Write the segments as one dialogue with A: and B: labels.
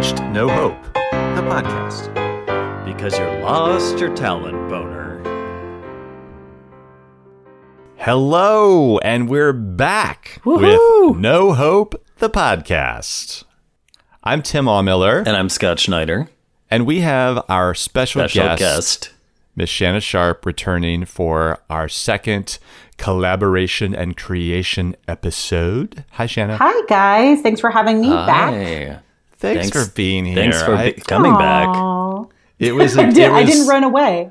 A: reached No Hope, the podcast.
B: Because you're lost your talent, boner.
A: Hello, and we're back
B: Woohoo!
A: with No Hope, the podcast. I'm Tim Allmiller,
B: And I'm Scott Schneider,
A: and we have our special,
B: special
A: guest,
B: guest.
A: Miss Shanna Sharp, returning for our second collaboration and creation episode. Hi, Shanna.
C: Hi guys, thanks for having me back.
B: Hi.
A: Thanks,
B: Thanks-
A: for being here.
B: Thanks for
A: I-
B: be- coming back.
A: It was. A,
C: I, did,
A: it
C: I didn't run away.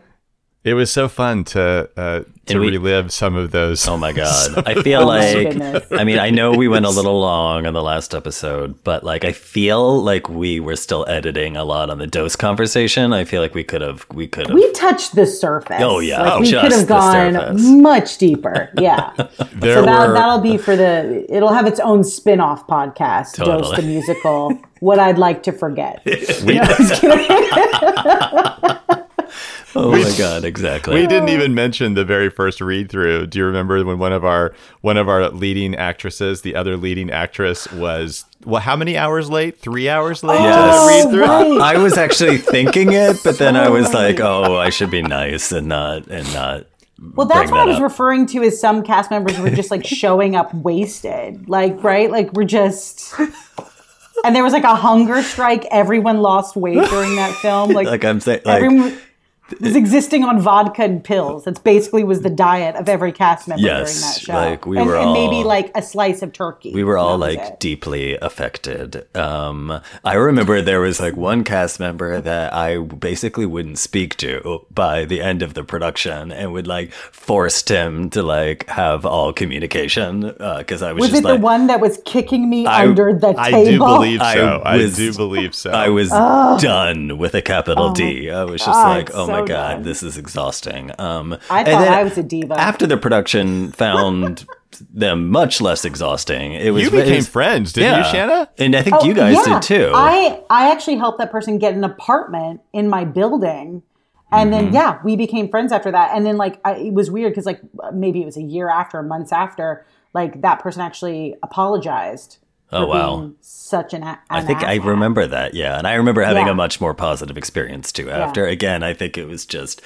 A: It was so fun to uh, to
B: we-
A: relive some of those.
B: Oh my god. I feel like. I mean, I know we went a little long on the last episode, but like I feel like we were still editing a lot on the dose conversation. I feel like we could have we could have
C: We touched the surface.
B: Oh, yeah.
C: like,
B: Oh,
C: we could have gone
B: surface.
C: much deeper. Yeah,
A: there
C: so that,
A: were
C: that'll be for the. It'll have its own spin-off podcast, Dose the musical. What I'd like to forget.
B: Oh my god, exactly.
A: We didn't even mention the very first read through. Do you remember when one of our one of our leading actresses, the other leading actress, was well, how many hours late? Three hours late
B: Yes.
A: to the oh,
C: right.
B: I was actually thinking it, but then I oh, was
C: So
B: like, "Oh, I should be nice and not and not."
C: Well, that's
B: bring
C: what I was
B: up.
C: referring to as some cast members were just like showing up wasted. Like, right? Like we're just and there was like a hunger strike. Everyone lost weight during that film. Like,
B: Like I'm saying, like
C: everyone was existing on vodka and pills. That's basically was the diet of every cast member
B: Yes,
C: during that show.
B: like, we
C: and,
B: were
C: and maybe like a slice of turkey.
B: we were all like
C: it.
B: deeply affected. Um, I remember there was like one cast member that I basically wouldn't speak to by the end of the production, and would like forced him to like have all communication because I was,
C: Was
B: just
C: it
B: like,
C: the one that was kicking me
B: I-
C: under the
A: I
C: table?
A: I do believe so. I,
B: was-
A: do believe so.
B: I was done with a capital D. I was just
C: God,
B: like, oh my
C: so
B: god,
C: done.
B: this is exhausting. Um,
C: I thought I was a diva.
B: After the production found them much less exhausting, it was
A: you became
B: was-
A: friends, didn't you, Shanna?
B: And I think
C: Oh,
B: you guys
C: yeah.
B: did too.
C: I I actually helped that person get an apartment in my building. And
B: Mm-hmm.
C: then yeah, we became friends after that. And then like I, it was weird because like maybe it was a year after, months after, like that person actually apologized.
B: Oh,
C: for
B: wow.
C: being such an. a-
B: I
C: an
B: think I remember that, yeah. And I remember having
C: Yeah.
B: a much more positive experience too after. Again, I think it was just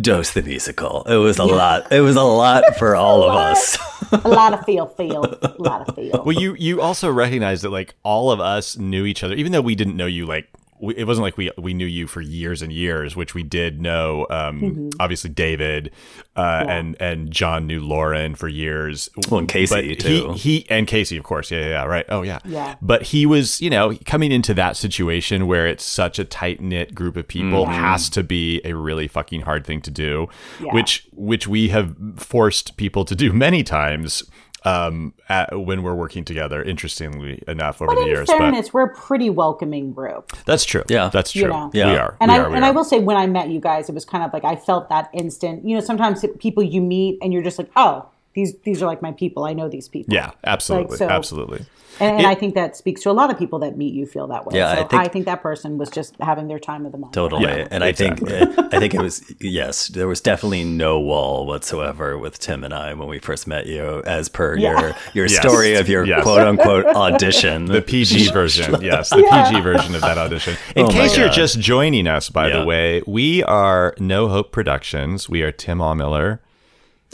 B: Dose the Musical. It was a lot. It was a lot for all of us.
C: a lot of feel, feel, a lot of feel.
A: Well, you you also recognize that like all of us knew each other, even though we didn't know you like. We, it wasn't like we we knew you for years and years, which we did know. Um,
C: Mm-hmm.
A: Obviously, David uh, and and John knew Lauren for years.
B: Well, and Casey,
A: But he-
B: too.
A: He, and Casey, of course. Yeah, yeah, yeah. Right. Oh, yeah.
C: Yeah.
A: But he was, you know, coming into that situation where it's such a tight knit group of people
B: Mm-hmm.
A: has to be a really fucking hard thing to do,
C: Yeah.
A: which which we have forced people to do many times um, at, when we're working together. Interestingly enough, over
C: But
A: the
C: in
A: years,
C: fairness, we're a pretty welcoming group.
A: that's true.
B: Yeah.
A: that's true.
C: You know.
B: Yeah.
A: We are.
C: And
A: we
C: I
A: are.
C: And
A: are.
C: I will say when I met you guys, it was kind of like I felt that instant. You know, sometimes people you meet and you're just like, oh, these these are like my people. I know these people.
A: Yeah, absolutely,
C: so-
A: absolutely.
C: And, and
A: It-
C: I think that speaks to a lot of people that meet you feel that way.
B: Yeah,
C: so
B: I
C: I
B: think-
C: think, that person was just having their time of the month.
B: Totally.
A: Yeah,
B: and I think I think it was yes, there was definitely no wall whatsoever with Tim and I when we first met you, as per
C: Yeah.
B: your your
A: Yes.
B: story of your
A: Yes.
B: quote unquote audition.
A: The PG version, yes, the PG version of that audition. In
B: Oh
A: case you're just joining us, by
B: Yeah.
A: the way, we are No Hope Productions. We are Tim Allmiller.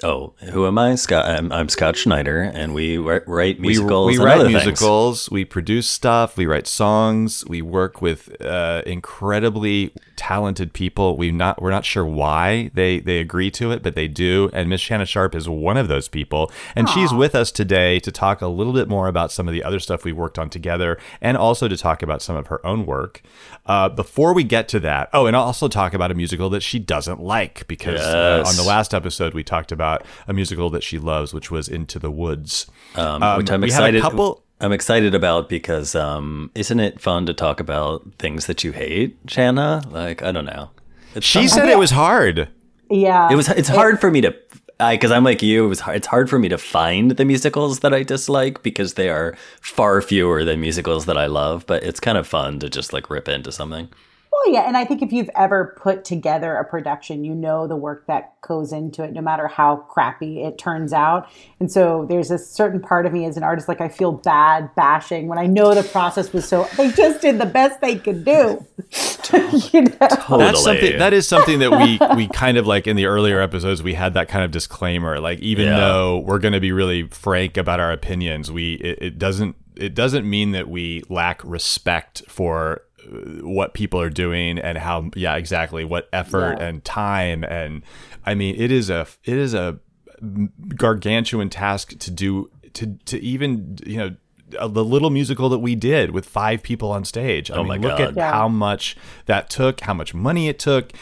B: Oh, who am I? Scott. I'm, I'm Scott Schneider, and we write, write musicals.
A: we, we write
B: other things.
A: musicals. We produce stuff. We write songs. We work with uh, incredibly talented people. We not we're not sure why they they agree to it, but they do. And Miss Shanna Sharp is one of those people, and she's with us today to talk a little bit more about some of the other stuff we worked on together, and also to talk about some of her own work. Uh, before we get to that, oh, and I'll also talk about a musical that she doesn't like because uh, on the last episode we talked about a musical that she loves, which was Into the Woods.
B: um,
A: Um,
B: which I'm excited.
A: we have a couple-
B: I'm excited about because um, isn't it fun to talk about things that you hate, Shanna? Like I don't know. It's
A: She
B: fun.
A: said it was hard.
C: Yeah.
B: it was. It's hard for me to. Because I'm like you, it was hard, it's hard for me to find the musicals that I dislike because they are far fewer than musicals that I love. But it's kind of fun to just like rip into something.
C: Well, Oh yeah, and I think if you've ever put together a production, you know the work that goes into it, no matter how crappy it turns out. And so there's a certain part of me as an artist, like I feel bad bashing when I know the process was so. They just did the best they could do. you know?
B: Totally.
A: That's something that is something that we we kind of like in the earlier episodes we had that kind of disclaimer like even
B: Yeah.
A: though we're going to be really frank about our opinions we it, it doesn't it doesn't mean that we lack respect for what people are doing and how yeah exactly what effort
C: Yeah.
A: and time and I mean it is a it is a gargantuan task to do to to even you know uh, the little musical that we did with five people on stage. I
B: Oh
A: mean,
B: my
A: look
B: God.
A: at
C: Yeah.
A: how much that took, how much money it took,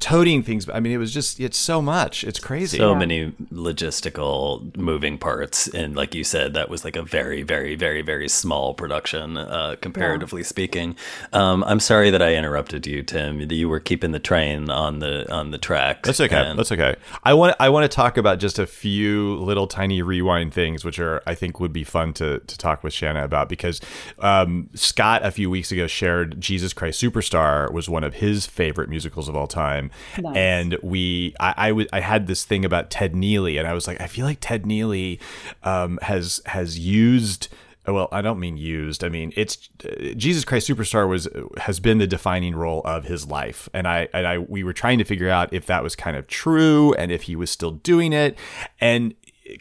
A: toting things. I mean, it was just it's so much. It's crazy.
B: so
C: Yeah.
B: many logistical moving parts and like you said that was like a very very very very small production uh, comparatively speaking um, i'm sorry that i interrupted you tim you were keeping the train on the on the track
A: That's okay.
B: and-
A: That's okay. I want I want to talk about just a few little tiny rewind things, which are I think would be fun to to talk with Shanna about because um, Scott a few weeks ago shared Jesus Christ Superstar was one of his favorite musicals of all time,
C: Nice.
A: and we I I w- I had this thing about Ted Neeley, and I was like I feel like Ted Neeley um, has has used well i don't mean used. I mean it's uh, jesus christ superstar was has been the defining role of his life. And i and i we were trying to figure out if that was kind of true and if he was still doing it. And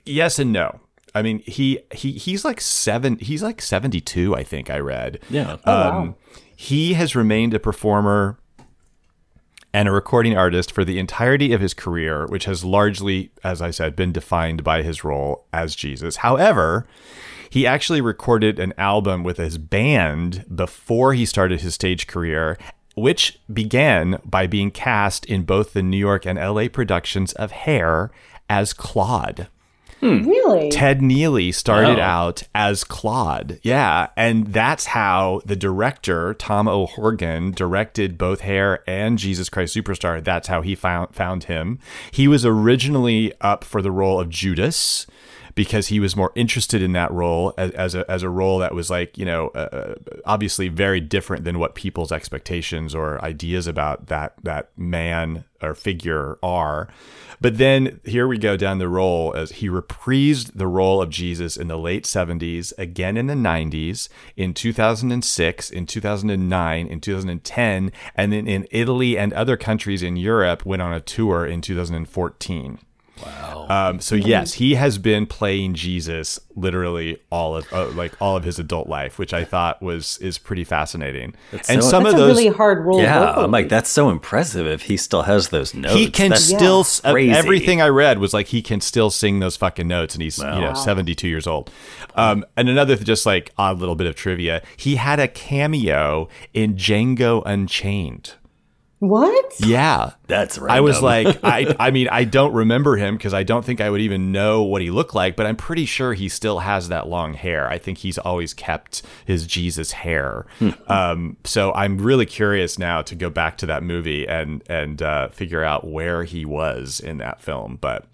A: yes and no i mean he he he's like seven he's like 72 i think i read
B: yeah
A: um, he has remained a performer and a recording artist for the entirety of his career, which has largely, as I said, been defined by his role as Jesus. However, he actually recorded an album with his band before he started his stage career, which began by being cast in both the New York and LA productions of Hair as Claude. Hmm.
C: Really?
A: Ted Neeley started
B: Wow.
A: out as Claude. Yeah. And that's how the director, Tom O'Horgan, directed both Hair and Jesus Christ Superstar. That's how he found, found him. He was originally up for the role of Judas because he was more interested in that role as, as, a, as a role that was like, you know, uh, obviously very different than what people's expectations or ideas about that, that man or figure are. But then here we go down the role as he reprised the role of Jesus in the late 70s, again in the 90s, in 2006, in 2009, in 2010, and then in Italy and other countries in Europe went on a tour in 2014.
B: Wow
A: Um, so yes, he has been playing Jesus literally all of uh, like all of his adult life, which I thought was is pretty fascinating. and
B: so-
A: some
C: That's
A: of
C: a
A: those
C: really hard role.
B: yeah
C: vocally.
B: i'm like that's so impressive if he still has those notes
A: he can
B: That's
A: still s- uh, everything I read was like he can still sing those fucking notes, and he's you know seventy two years old. Um, and another just like odd little bit of trivia: he had a cameo in Django Unchained.
C: What?
A: Yeah,
B: that's right
A: I was like, I, I mean, I don't remember him because I don't think I would even know what he looked like, but I'm pretty sure he still has that long hair. I think he's always kept his Jesus hair. um, so I'm really curious now to go back to that movie and and uh, figure out where he was in that film. But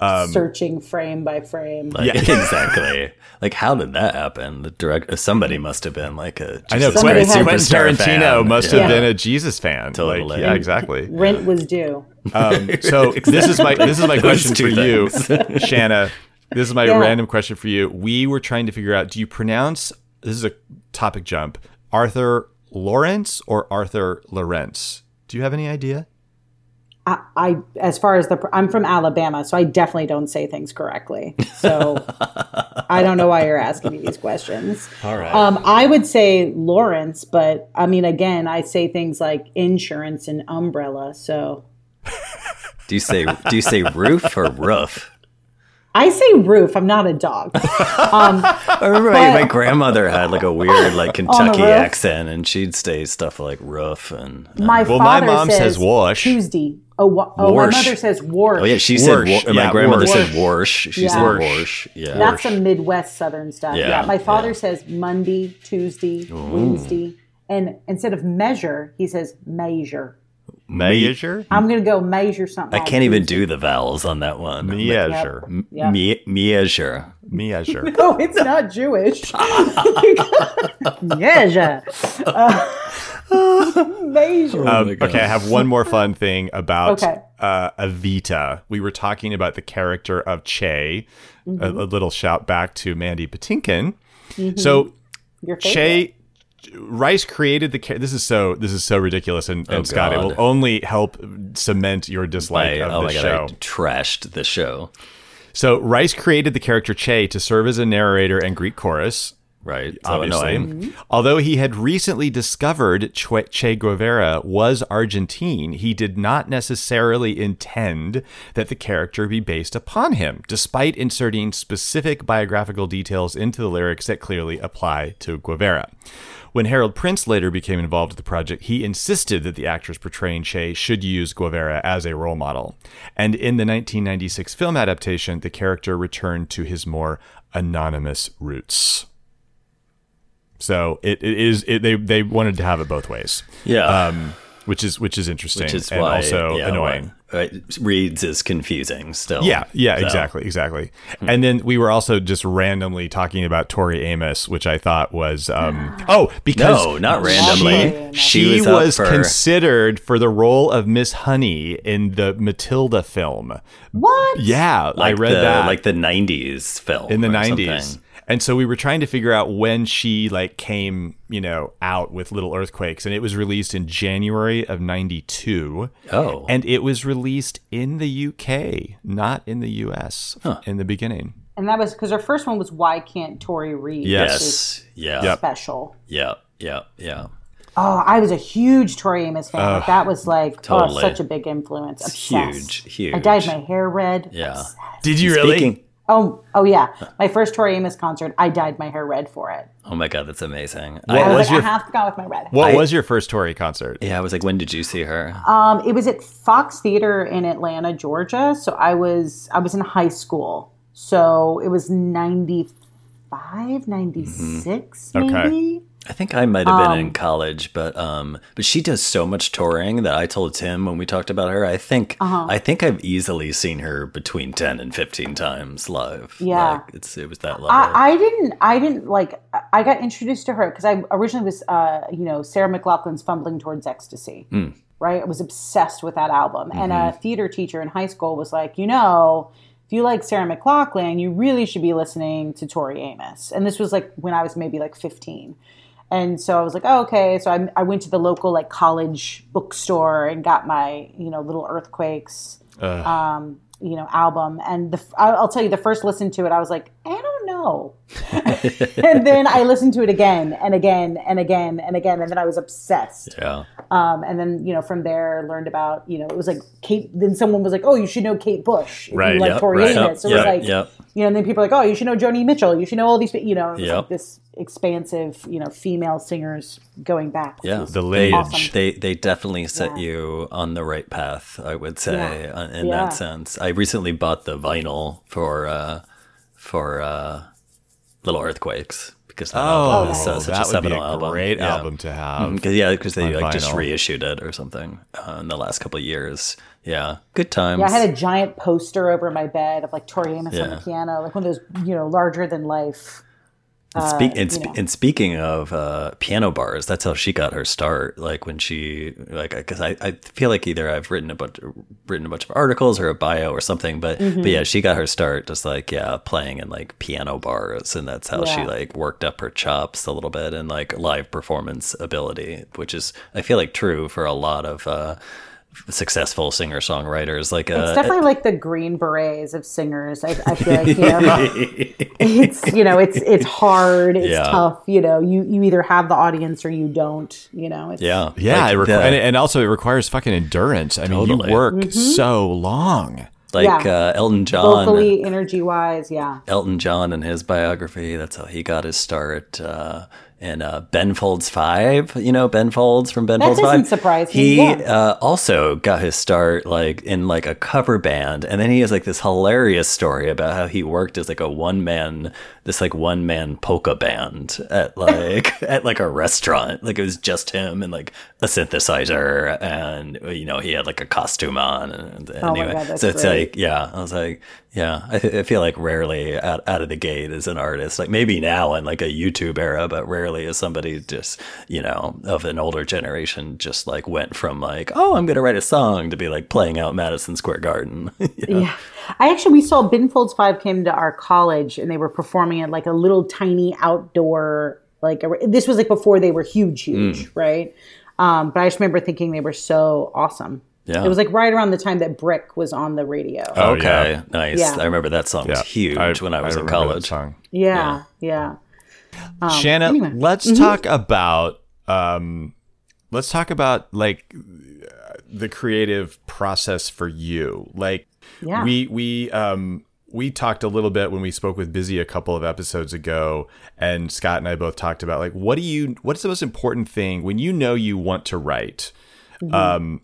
C: Searching frame by frame.
B: Like,
A: Yeah.
B: exactly. Like, how did that happen? The direct somebody must have been like a.
A: I know
B: Jesus
C: Somebody
B: Christ
C: had-
A: Quentin
B: superstar
A: Tarantino
B: fan.
A: must
B: Yeah.
A: have been a Jesus fan.
B: Totally.
A: Like, yeah, exactly.
C: Rent was due.
A: Um, so this is my this is my question for
B: two
A: you. Shanna. This is my
C: Yeah.
A: random question for you. We were trying to figure out: Do you pronounce this is a topic jump? Arthur Laurents or Arthur Laurents? Do you have any idea?
C: I, I, as far as the, I'm from Alabama, so I definitely don't say things correctly. So I don't know why you're asking me these questions.
B: All right.
C: Um, I would say Lawrence, but I mean, again, I say things like insurance and umbrella. So
B: do you say do you say roof or roof?
C: I say roof. I'm not a dog.
B: I remember my,
C: But-
B: my grandmother had like a weird like Kentucky accent, and she'd say stuff like roof and. uh,
C: My
A: Well, my mom says
C: says
A: wash.
C: Tuesday. Oh, wa- oh my mother says warsh.
B: Oh yeah, she
A: Warsh.
B: said. War- my grandmother
A: warsh.
B: said warsh. She
C: Yeah.
B: said
C: Warsh.
B: warsh. Yeah.
C: That's some Midwest Southern stuff.
B: Yeah,
C: Yeah. My father
B: yeah.
C: says Monday, Tuesday, Wednesday. And instead of measure, he says measure.
A: Measure?
C: I'm going to go measure something.
B: I can't even do the vowels on that one.
A: Measure.
C: Yeah.
B: Me- measure.
A: Measure.
C: Oh, it's not Jewish. measure. Uh, Major.
A: Um,
B: my God.
A: okay, I have one more fun thing about
C: Okay.
A: uh, Evita. We were talking about the character of Che.
C: Mm-hmm.
A: A, a little shout back to Mandy Patinkin. So
C: Your favorite.
A: Che Rice created the. cha- This is so. This is so ridiculous, and, and Scott, it will only help cement your dislike
B: I,
A: of
B: oh
A: the
B: my
A: show.
B: god, I trashed the show.
A: So Rice created the character Che to serve as a narrator and Greek chorus.
B: Right. So
A: obviously.
B: annoying. Mm-hmm.
A: Although he had recently discovered che, che Guevara was Argentine, he did not necessarily intend that the character be based upon him, despite inserting specific biographical details into the lyrics that clearly apply to Guevara. When Harold Prince later became involved with the project, he insisted that the actress portraying Che should use Guevara as a role model. And in the 1996 film adaptation, the character returned to his more anonymous roots. So it, it is it, they they wanted to have it both ways,
B: Yeah.
A: um, which is which is interesting
B: which is
A: and
B: why
A: also
B: yeah,
A: annoying.
B: why- right, reads is confusing still.
A: Yeah, yeah,
B: So,
A: exactly, exactly. And then we were also just randomly talking about Tori Amos, which I thought was um oh because
B: No, not randomly.
A: she,
B: She was
A: was,
B: for-
A: considered for the role of Miss Honey in the Matilda film.
C: What?
A: Yeah, I
B: Like
A: read
B: the,
A: that
B: like the '90s film
A: in the
B: or
A: 90s.
B: something.
A: And so we were trying to figure out when she like came, you know, out with Little Earthquakes and it was released in January of 92.
B: Oh.
A: And it was released in the UK, not in the US in the beginning.
C: And that was because her first one was Why Can't Tori Read?
A: Yes.
C: which is
B: Yes. Yeah.
C: Special.
B: Yeah. Yeah. Yeah.
C: Oh, I was a huge Tori Amos fan. Like, that was like oh,
B: totally.
C: oh, such a big influence. Obsessed.
B: Huge. Huge.
C: I dyed my hair red.
B: Yeah.
A: Did you
B: Speaking.
C: Oh, oh yeah. My first Tori Amos concert, I dyed my hair red for it.
B: Oh my god, that's amazing.
A: What
C: I
B: I,
C: was,
A: was
C: like,
A: your-
C: I have to go with my red.
A: What
B: I-
A: was your first Tori concert?
B: yeah, I was like, when did you see her?
C: Um, it was at Fox Theater in Atlanta, Georgia. So I was I was in high school. So it was 95, 96
A: Okay.
C: maybe.
B: I think I might have been
C: Um,
B: in college, but um, but she does so much touring that I told Tim when we talked about her. I think
C: Uh-huh.
B: I think I've easily seen her between ten and fifteen times live.
C: Yeah.
B: like, it's it was that level.
C: I, I didn't I didn't like I got introduced to her because I originally was uh, you know Sarah McLachlan's Fumbling Towards Ecstasy. Right? I was obsessed with that album. And a theater teacher in high school was like, you know, if you like Sarah McLachlan, you really should be listening to Tori Amos. And this was like when I was maybe like 15. And so I was like, oh, okay. So I, I went to the local like college bookstore and got my, you know, Little Earthquakes, um, you know, album. And the, I'll I'll tell you, the first listen to it, I was like, I don't know. and then I listened to it again and again and again and again. And then I was obsessed.
B: yeah,
C: Um, and then, you know, from there, learned about, you know, it was like Kate. Then someone was like, oh, you should know Kate Bush. If
A: Right,
C: You like
A: yep, right,
C: Amos. So it
B: yep,
C: was like,
B: yep.
C: You know, and then people are like, oh, you should know Joni Mitchell. You should know all these, you know,
B: Yep.
C: like this expansive, you know, female singers going back.
B: yeah.
A: The
B: they,
A: lineage.
B: they they definitely set
C: Yeah.
B: you on the right path. I would say
C: Yeah.
B: uh, in
C: Yeah.
B: that sense. I recently bought the vinyl for uh, for uh, Little Earthquakes because that album is uh, such
A: Oh, that
B: a
A: would be
B: seminal
A: a
B: album.
A: great
B: Yeah.
A: album to have.
B: Cause, yeah, because they
A: on
B: like just reissued it or something uh, in the last couple of years. Yeah, good times.
C: Yeah, I had a giant poster over my bed of like Tori Amos on the piano, like one of those, you know, larger than life.
B: And, speak, and, sp- and speaking of uh, piano bars, that's how she got her start. Like when she like, because I, I feel like either I've written a bunch written a bunch of articles or a bio or something, but
C: Mm-hmm.
B: but yeah, she got her start just like yeah, playing in like piano bars, and that's how she like worked up her chops a little bit and like live performance ability, which is I feel like true for a lot of. uh successful singer songwriters like
C: It's
B: uh
C: definitely like the green berets of singers. I, I feel like you know, it's you know, it's it's hard, it's
B: Yeah.
C: tough. You know, you you either have the audience or you don't. You know, it's,
B: yeah
A: Yeah,
B: like
A: it requ-
B: the-
A: and, and also it requires fucking endurance. I mean, you work so long.
B: like
C: Yeah.
B: uh, elton john
C: vocally, energy wise, yeah.
B: Elton John and his biography. That's how he got his start. Uh, and uh, Ben Folds Five, you know Ben Folds from Ben
C: That
B: Folds Five.
C: surprise
B: He
C: yeah.
B: uh, also got his start like in like a cover band, and then he has like this hilarious story about how he worked as like a one man, this like one man polka band at like at like a restaurant. Like it was just him and like a synthesizer, and you know he had like a costume on. And,
C: Oh my
B: anyway,
C: God,
B: so it's
C: great.
B: like yeah, I was like, Yeah, I, I, feel like rarely out, out of the gate as an artist, like maybe now in like a YouTube era, but rarely is somebody just, you know, of an older generation just like went from like, oh, I'm going to write a song to be like playing out Madison Square Garden.
C: Yeah. I actually, we saw Ben Folds 5 came to our college and they were performing at like a little tiny outdoor, like a, this was like before they were huge, huge, mm. right? Um, but I just remember thinking they were so awesome. Yeah. It was like right around the time that Brick was on the radio.
B: Oh, okay. Yeah. Nice. Yeah. I remember that song was huge I, when I was I in college.
C: Song. Yeah. Yeah.
A: Um, Shanna, anyway. let's mm-hmm. talk about um, let's talk about like the creative process for you. Like yeah. we we um we talked a little bit when we spoke with Busy a couple of episodes ago, and Scott and I both talked about like what do you what's the most important thing when you know you want to write? Mm-hmm. Um,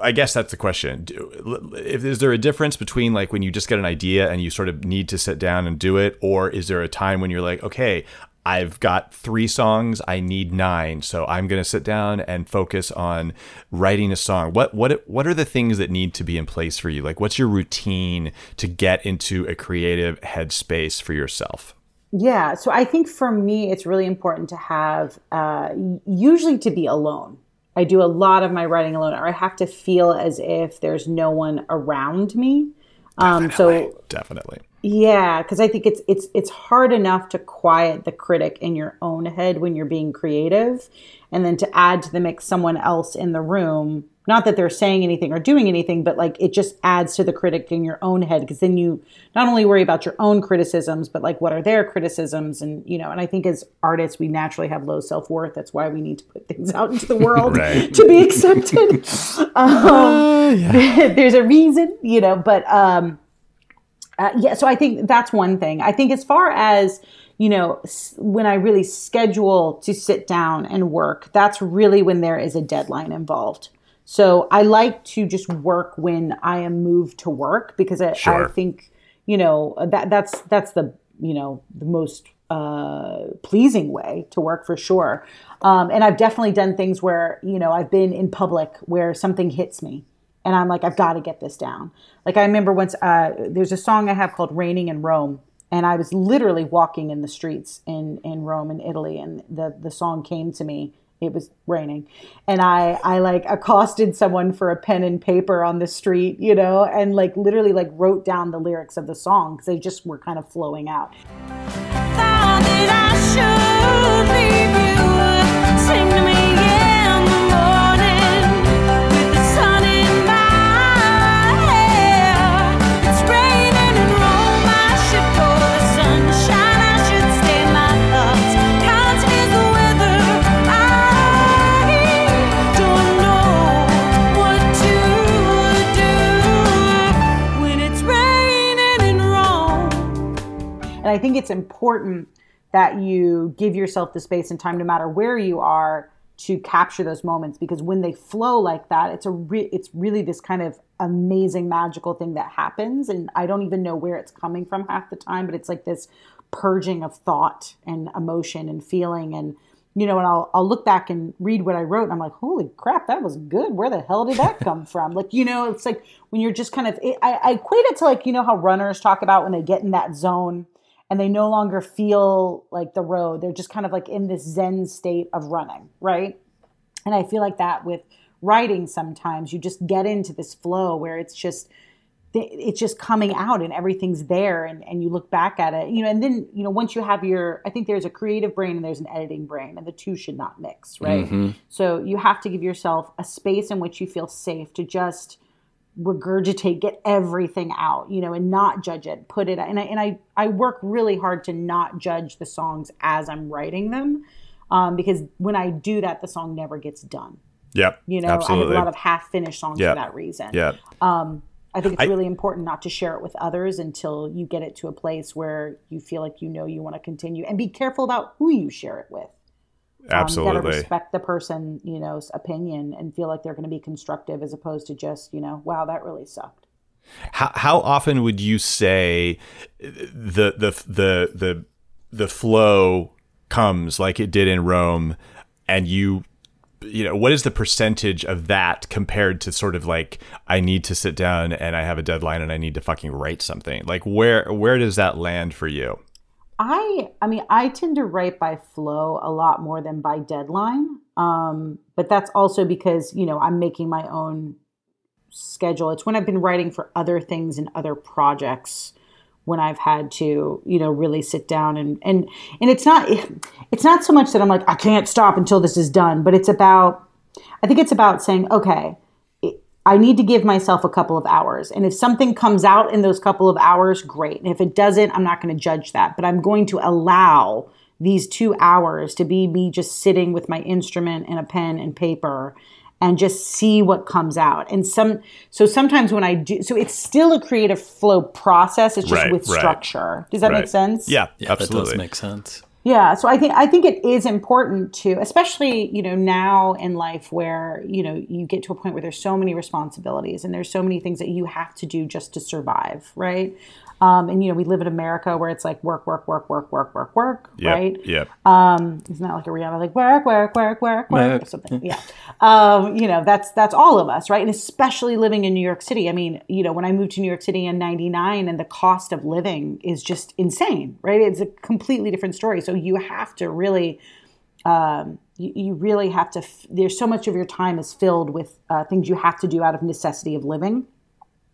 A: I guess that's the question. If is there a difference between like when you just get an idea and you sort of need to sit down and do it, or is there a time when you're like, okay, I've got three songs, I need nine, so I'm going to sit down and focus on writing a song. What what what are the things that need to be in place for you? Like, what's your routine to get into a creative headspace for yourself?
C: Yeah, so I think for me, it's really important to have uh, usually to be alone I do a lot of my writing alone, or I have to feel as if there's no one around me.
A: Um, definitely, so definitely,
C: yeah, because I think it's it's it's hard enough to quiet the critic in your own head when you're being creative, and then to add to the mix someone else in the room not that they're saying anything or doing anything, but like it just adds to the critic in your own head because then you not only worry about your own criticisms, but like what are their criticisms, and you know. And I think as artists, we naturally have low self worth. That's why we need to put things out into the world to be accepted. um, uh, yeah. there's a reason, you know, but um, uh, yeah. So I think that's one thing. I think as far as you know, when I really schedule to sit down and work, that's really when there is a deadline involved. So I like to just work when I am moved to work because I, sure. I think, you know, that that's that's the you know the most uh, pleasing way to work for sure. Um, and I've definitely done things where you know I've been in public where something hits me, and I'm like I've got to get this down. Like I remember once uh, there's a song I have called "Raining in Rome." And I was literally walking in the streets in, in Rome in Italy, and the, the song came to me it was raining. And i i like accosted someone for a pen and paper on the street you know and like literally like wrote down the lyrics of the song because they just were kind of flowing out I think it's important that you give yourself the space and time, no matter where you are, to capture those moments because when they flow like that, it's a re- it's really this kind of amazing magical thing that happens, and I don't even know where it's coming from half the time, but it's like this purging of thought and emotion and feeling and you know, and I'll I'll look back and read what I wrote, and I'm like, holy crap, that was good. Where the hell did that come from? Like, you know, it's like when you're just kind of, it, I, I equate it to like, you know, how runners talk about when they get in that zone and they no longer feel like the road. They're just kind of like in this zen state of running, right? And I feel like that with writing sometimes you just get into this flow where it's just it's just coming out and everything's there and, and you look back at it you know and then you know once you have your i think there's a creative brain and there's an editing brain and the two should not mix right mm-hmm. so you have to give yourself a space in which you feel safe to just regurgitate, get everything out, you know, and not judge it, put it, and I, and I, I work really hard to not judge the songs as I'm writing them. Um, because when I do that, the song never gets done.
A: Yep.
C: You know, absolutely. I have a lot of half finished songs yep. for that reason.
A: Yeah.
C: Um, I think it's I, really important not to share it with others until you get it to a place where you feel like you know you want to continue and be careful about who you share it with.
A: Absolutely.
C: Um, you gotta respect the person, you know's opinion and feel like they're going to be constructive as opposed to just, you know, wow, that really sucked.
A: How, how often would you say the, the, the, the, the flow comes like it did in Rome and you you know what is the percentage of that compared to sort of like I need to sit down and I have a deadline and I need to fucking write something. Like where where does that land for you?
C: I I mean I tend to write by flow a lot more than by deadline. Um, but that's also because you know I'm making my own schedule. It's when I've been writing for other things and other projects when I've had to, you know, really sit down and and and it's not it's not so much that I'm like I can't stop until this is done, but it's about I think it's about saying, okay, I need to give myself a couple of hours. And if something comes out in those couple of hours, great. And if it doesn't, I'm not going to judge that, but I'm going to allow these 2 hours to be me just sitting with my instrument and a pen and paper and just see what comes out. And some, so sometimes when I do, so it's still a creative flow process. It's just
A: Right,
C: with
A: right.
C: structure. Does that
A: Right.
C: make sense?
A: Yeah,
B: Yeah, that does make sense.
C: Yeah, so I think I think it is important to, especially you know now in life where you know you get to a point where there's so many responsibilities and there's so many things that you have to do just to survive, right? Um, and you know we live in America where it's like work, work, work, work, work, work, work,
A: Yep,
C: right?
A: Yep.
C: Um, it's not like a Rihanna like work, work, work, work, work,
B: Work.
C: or something. Yeah. Um, you know, that's that's all of us, right? And especially living in New York City. I mean, you know, when I moved to New York City in '99, and the cost of living is just insane, right? It's a completely different story. So you have to really um, you, you really have to. F- there's so much of your time is filled with uh, things you have to do out of necessity of living.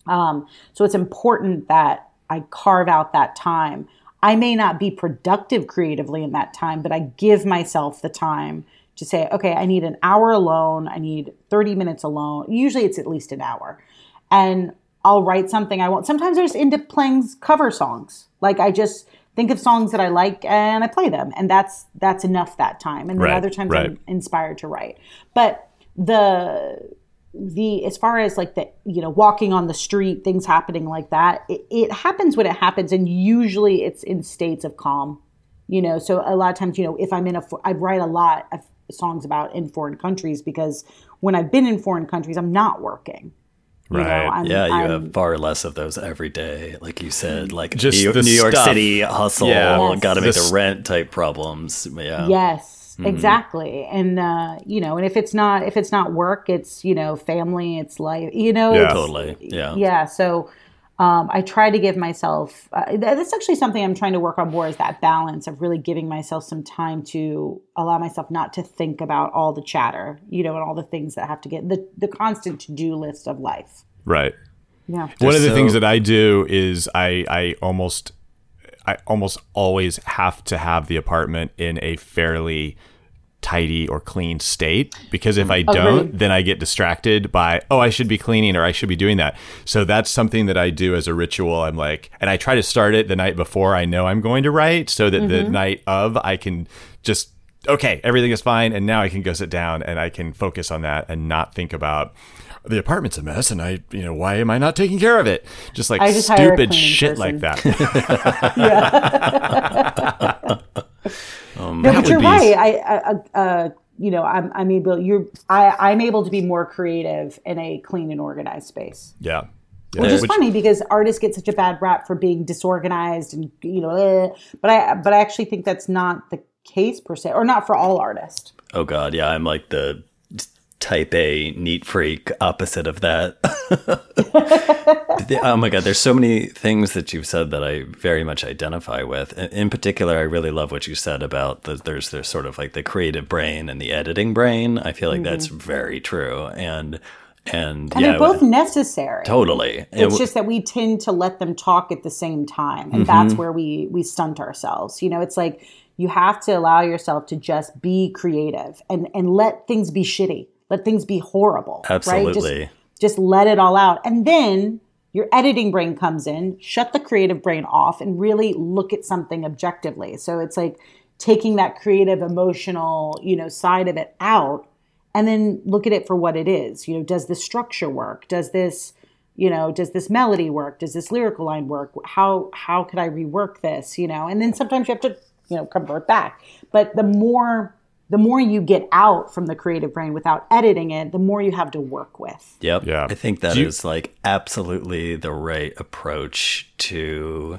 C: Um, so it's important that I carve out that time. I may not be productive creatively in that time, but I give myself the time to say, okay, I need an hour alone. I need 30 minutes alone. Usually it's at least an hour. And I'll write something I want. Sometimes I just end up playing cover songs. Like I just think of songs that I like and I play them. And that's that's enough that time. And then
A: Right,
C: other times
A: right.
C: I'm inspired to write. But the the as far as like the you know walking on the street things happening like that it, it happens when it happens and usually it's in states of calm you know so a lot of times you know if i'm in a i write a lot of songs about in foreign countries because when i've been in foreign countries i'm not working you
A: Right.
C: know,
B: Yeah, you
C: I'm-
B: have far less of those every day, like you said, like
A: Just
B: New,
A: the
B: New York
A: stuff.
B: City hustle,
A: Yeah.
C: Yes.
B: got to make
A: The
B: the rent type problems. Yeah,
C: Yes, exactly. And uh, you know, and if it's not if it's not work, it's you know family, it's life. You know,
A: Yeah.
B: Totally, yeah.
C: yeah. So um, I try to give myself. Uh, that- that's actually something I'm trying to work on more is that balance of really giving myself some time to allow myself not to think about all the chatter, you know, and all the things that have to get the the constant to do list of life.
A: Right.
C: Yeah.
A: One of the
B: so-
A: things that I do is I I almost I almost always have to have the apartment in a fairly tidy or clean state because if I don't
C: Agreed.
A: then I get distracted by oh I should be cleaning or I should be doing that. So that's something that I do as a ritual. I'm like and I try to start it the night before I know I'm going to write so that the mm-hmm. night of I can just okay, everything is fine and now I can go sit down and I can focus on that and not think about the apartment's a mess and I, you know, why am I not taking care of it? Just like
C: just
A: stupid shit
C: person.
A: like that.
C: No,
A: that
C: but you're
A: be-
C: right. I, I uh, uh, you know, I'm, I'm able. You're, I, I'm able to be more creative in a clean and organized space.
A: Yeah. Yeah.
C: Which is funny because artists get such a bad rap for being disorganized and you know, eh. but I, but I actually think that's not the case per se, or not for all artists.
B: Oh God, yeah, I'm like the type A neat freak opposite of that. Oh my God, there's so many things that you've said that I very much identify with. In- particular, I really love what you said about the, there's there's sort of like the creative brain and the editing brain. I feel like that's mm-hmm. very true, and and,
C: And
B: yeah,
C: they're both necessary.
B: totally.
C: It's
B: w-
C: just that we tend to let them talk at the same time, and that's mm-hmm. where we we stunt ourselves. You know, it's like you have to allow yourself to just be creative and and let things be shitty, let things be horrible. Right?
B: Absolutely.
C: Just, just let it all out, and then your editing brain comes in, shut the creative brain off, and really look at something objectively. So it's like taking that creative, emotional, you know, side of it out and then look at it for what it is. You know, does this structure work? Does this, you know, does this melody work? Does this lyrical line work? How how could I rework this? You know, and then sometimes you have to, you know, convert back. But the more the more you get out from the creative brain without editing it, the more you have to work with.
B: Yep.
A: Yeah.
B: I think that is
A: Do you-
B: like absolutely the right approach to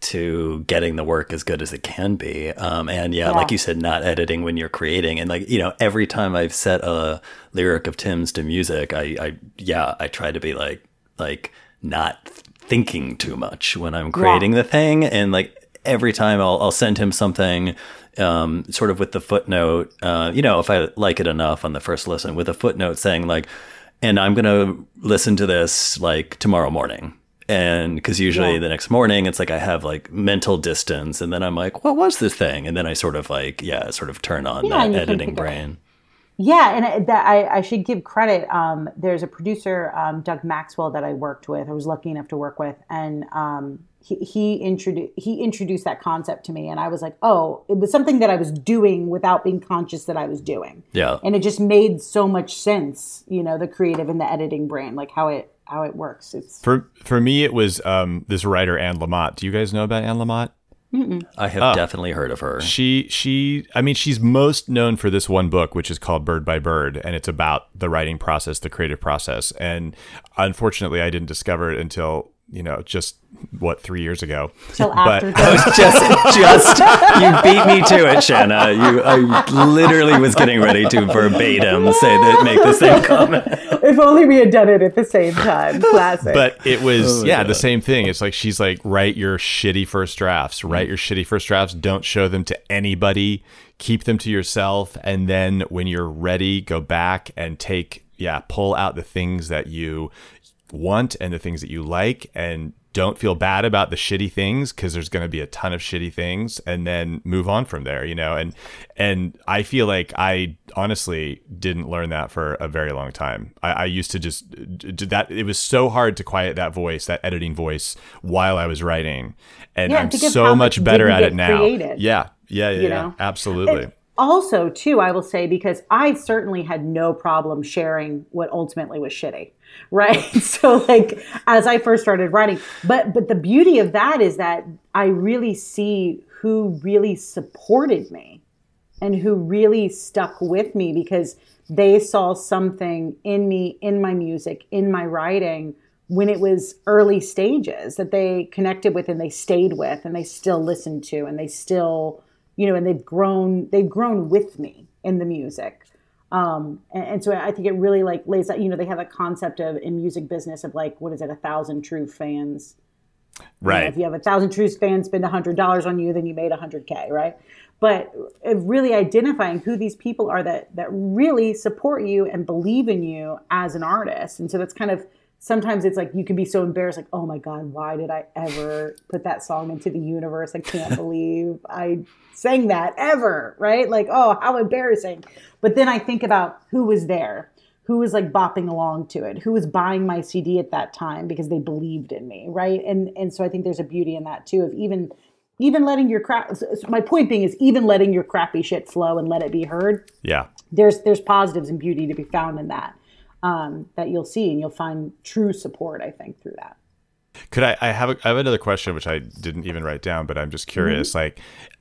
B: to getting the work as good as it can be. Um, and yeah,
C: Yeah.
B: like you said, not editing when you're creating. And like, you know, every time I've set a lyric of Tim's to music, I, I yeah, I try to be like, like not thinking too much when I'm creating the thing. And like every time I'll, I'll send him something, um, sort of with the footnote, uh, you know, if I like it enough on the first listen with a footnote saying like, and I'm going to listen to this like tomorrow morning. And because usually
C: Yeah.
B: the next morning it's like I have like mental distance, and then I'm like, what was this thing? And then I sort of like, yeah, sort of turn on
C: Yeah,
B: that
C: and you can
B: editing brain.
C: Yeah, and I- that I, I should give credit. Um, there's a producer, um, Doug Maxwell, that I worked with. I was lucky enough to work with, and um, he he introduced he introduced that concept to me, and I was like, oh, it was something that I was doing without being conscious that I was doing.
B: Yeah.
C: and it just made so much sense. You know, the creative and the editing brain, like how it how it works. It's
A: For for me, it was um, this writer Anne Lamott. Do you guys know about Anne Lamott?
B: I have definitely heard of her.
A: She she I mean she's most known for this one book which is called Bird by Bird and it's about the writing process, the creative process. And unfortunately I didn't discover it until, you know, just what 3 years ago.
C: till
A: But-
C: after.
B: just, just you beat me to it, Shanna. You, I literally was getting ready to verbatim say that, make the same comment.
C: if only we had done it at the same time. Classic.
A: But it was
B: Oh,
A: yeah, the same thing. It's like she's like write your shitty first drafts,
B: Mm.
A: write your shitty first drafts, don't show them to anybody, keep them to yourself and then when you're ready, go back and take yeah, pull out the things that you want and the things that you like and don't feel bad about the shitty things because there's going to be a ton of shitty things and then move on from there you know? And and i feel like i honestly didn't learn that for a very long time. I, I used to just d- that it was so hard to quiet that voice that editing voice while i was writing. And
C: Yeah,
A: i'm so much
C: much
A: better at it now.
C: created,
A: yeah yeah yeah, yeah. Absolutely
C: also too i will say because i certainly had no problem sharing what ultimately was shitty right? So like as i first started writing but but the beauty of that is that i really see who really supported me and who really stuck with me because they saw something in me in my music in my writing when it was early stages that they connected with and they stayed with and they still listened to and they still you know and they've grown they've grown with me in the music um, and, and so I think it really like lays out. You know, they have a concept of in music business of like what is it, a thousand true fans. You know,
A: right
C: if you have a thousand true fans spend a hundred dollars on you, then you made a hundred k, right? But uh, really identifying who these people are that that really support you and believe in you as an artist, and so that's kind of sometimes it's like you can be so embarrassed, like oh my god, why did I ever put that song into the universe? I can't believe I sang that ever, right? Like oh how embarrassing. But then I think about who was there who was like bopping along to it who was buying my cd at that time because they believed in me right and and so i think there's a beauty in that too of even even letting your crap so my point being is even letting your crappy shit flow and let it be heard
A: yeah
C: there's there's positives and beauty to be found in that um, that you'll see and you'll find true support i think through that
A: Could I? I have a, I have another question which I didn't even write down, but I'm just curious. Like,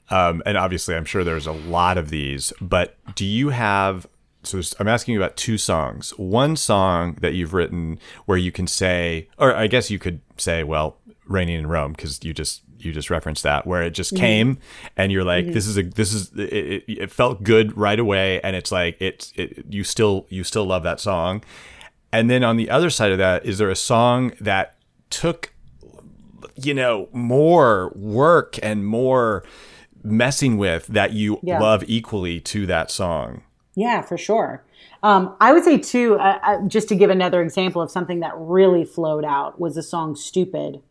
A: um, and obviously, I'm sure there's a lot of these, but do you have? So I'm asking you about two songs. One song that you've written where you can say, or I guess you could say, well, "Raining in Rome" because you just you just referenced that where it just came and you're like this is a this is it, it, it felt good right away and it's like it's it, you still you still love that song and then on the other side of that is there a song that took you know more work and more messing with that you
C: Yeah.
A: love equally to that song
C: Yeah, for sure. Um, I would say too, uh, uh, just to give another example of something that really flowed out was the song "Stupid"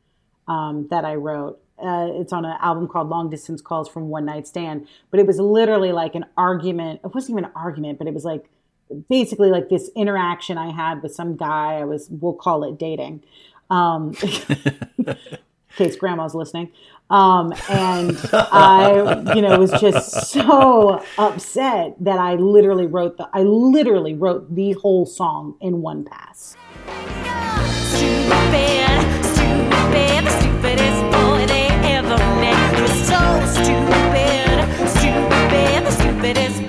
C: um, that I wrote. Uh, it's on an album called "Long Distance Calls from One Night Stand," but it was literally like an argument. It wasn't even an argument, but it was like basically like this interaction I had with some guy. I was, we'll call it dating. Um, in case grandma's listening. Um, and I, you know, was just so upset that I literally wrote the, I literally wrote the whole song in one pass.
D: Stupid, stupid, so stupid, stupid, the stupidest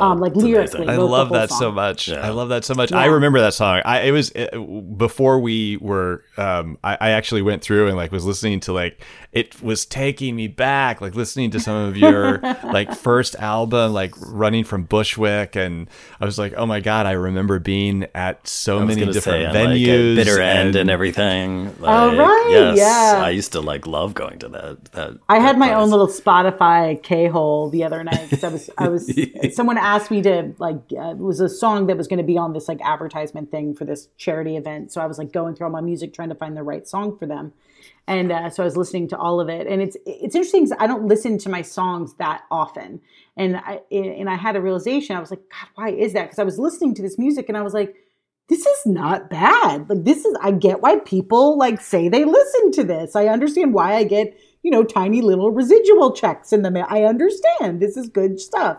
C: um, like
B: It's
C: lyrically.
A: I love
C: whole
A: that so much.
B: Yeah.
A: I love that so much.
C: Yeah.
A: I remember that song. I it was it, before we were. Um, I, I actually went through and like was listening to like it was taking me back, like listening to some of your like first album, like running from Bushwick, and I was like, oh my god, I remember being at so many different
B: say, and, like,
A: venues,
B: bitter end and everything. Like,
C: right,
B: yes,
C: yeah.
B: I used to like love going to that. that
C: I had
B: that
C: my
B: place.
C: own little Spotify K hole the other night because I was I was someone asked me to like uh, it was a song that was going to be on this like advertisement thing for this charity event. So I was like going through all my music trying to find the right song for them, and uh, so I was listening to all of it. And it's it's interesting 'cause I don't listen to my songs that often, and I and I had a realization. I was like, God, why is that? Because I was listening to this music and I was like this is not bad. Like this is I get why people like say they listen to this. I understand why I get, you know, tiny little residual checks in the mail. I understand. This is good stuff.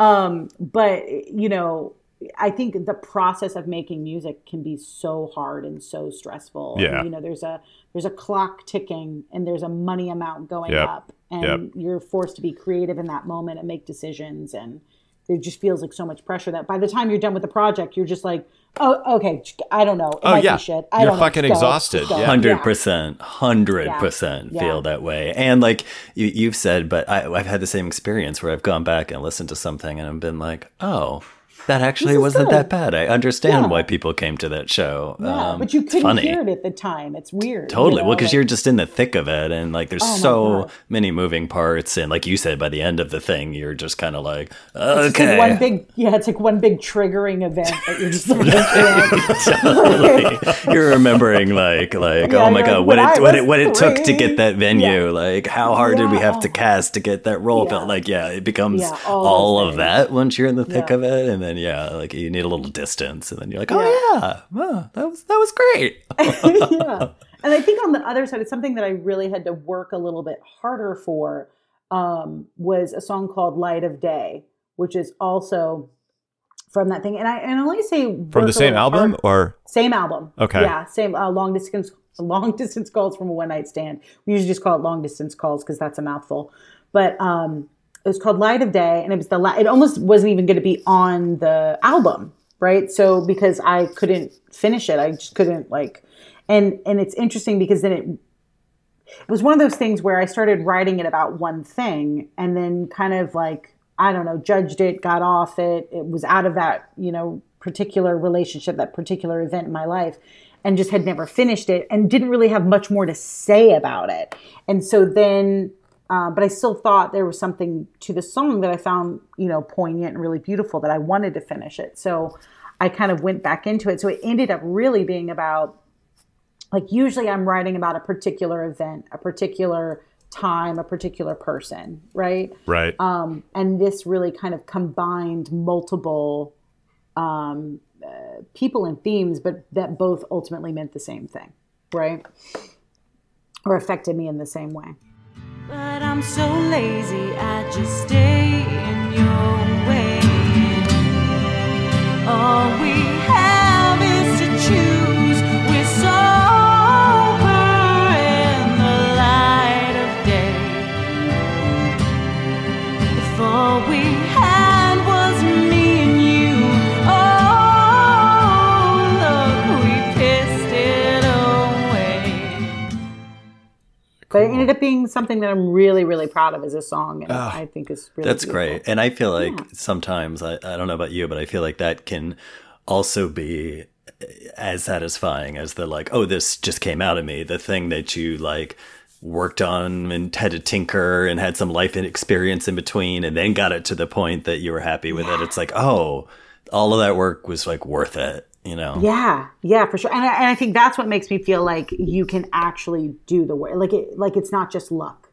C: Um, but you know, I think the process of making music can be so hard and so stressful. And,
A: Yeah.
C: you know, there's a there's a clock ticking and there's a money amount going
A: Yep.
C: up and
A: Yep.
C: you're forced to be creative in that moment and make decisions and it just feels like so much pressure that by the time you're done with the project, you're just like, oh, okay, I don't know. It
A: Oh,
C: might be
A: yeah.
C: shit. I
A: You're
C: don't know.
A: fucking
C: Go,
A: exhausted.
B: Hundred percent, hundred percent
C: Yeah.
B: feel that way. And like you, you've said, but I, I've had the same experience where I've gone back and listened to something and I've been like, oh, that actually wasn't
C: good.
B: that bad. I understand
C: Yeah.
B: why people came to that show.
C: Yeah,
B: Um,
C: but you couldn't
B: funny.
C: hear it at the time. It's weird. you
B: Totally. well, because
C: like-
B: you're just in the thick of it, and like there's
C: Oh
B: so many moving parts, and like you said, by the end of the thing, you're just kind of like,
C: it's
B: okay,
C: like one big, yeah, it's like one big triggering event that you're just like, okay.
B: you're remembering like like
C: Yeah,
B: oh my god
C: like,
B: what it what it what it took to get that venue like how hard did we have to cast to get that role felt like yeah it becomes
C: all
B: all, of
C: things.
B: that once you're in the thick of it and then yeah like you need a little distance and then you're like oh yeah, oh, that was that was great
C: yeah. And I think on the other side, it's something that I really had to work a little bit harder for. Um, was a song called "Light of Day," which is also from that thing. And I and I only say
A: from the same album
C: hard-
A: or
C: Same album.
A: Okay.
C: Yeah, same uh, long distance long distance calls from a one night stand. We usually just call it long distance calls because that's a mouthful. But um, it was called Light of Day, and it was the la- it almost wasn't even going to be on the album, right? So because I couldn't finish it, I just couldn't like, and and it's interesting because then it it was one of those things where I started writing it about one thing and then kind of like, I don't know, judged it, got off it. It was out of that, you know, particular relationship, that particular event in my life, and just had never finished it and didn't really have much more to say about it. And so then, uh, but I still thought there was something to the song that I found, you know, poignant and really beautiful that I wanted to finish it. So I kind of went back into it. So it ended up really being about like usually I'm writing about a particular event, a particular time, a particular person, right?
A: right?
C: Um, and this really kind of combined multiple um, uh, people and themes, but that both ultimately meant the same thing, right? Or affected me in the same way.
D: But I'm so lazy, I just stay in your way. All we have is to choose.
C: But it ended up being something that I'm really, really proud of as a song, and ah, I think is really
B: That's
C: beautiful.
B: great. And I feel like sometimes, I, I don't know about you, but I feel like that can also be as satisfying as the like, oh, this just came out of me. The thing that you like worked on and had to tinker and had some life experience in between and then got it to the point that you were happy with it. It's like, oh, all of that work was like worth it, you know?
C: Yeah, yeah, for sure. And I, and I think that's what makes me feel like you can actually do the work. Like it, like it's not just luck.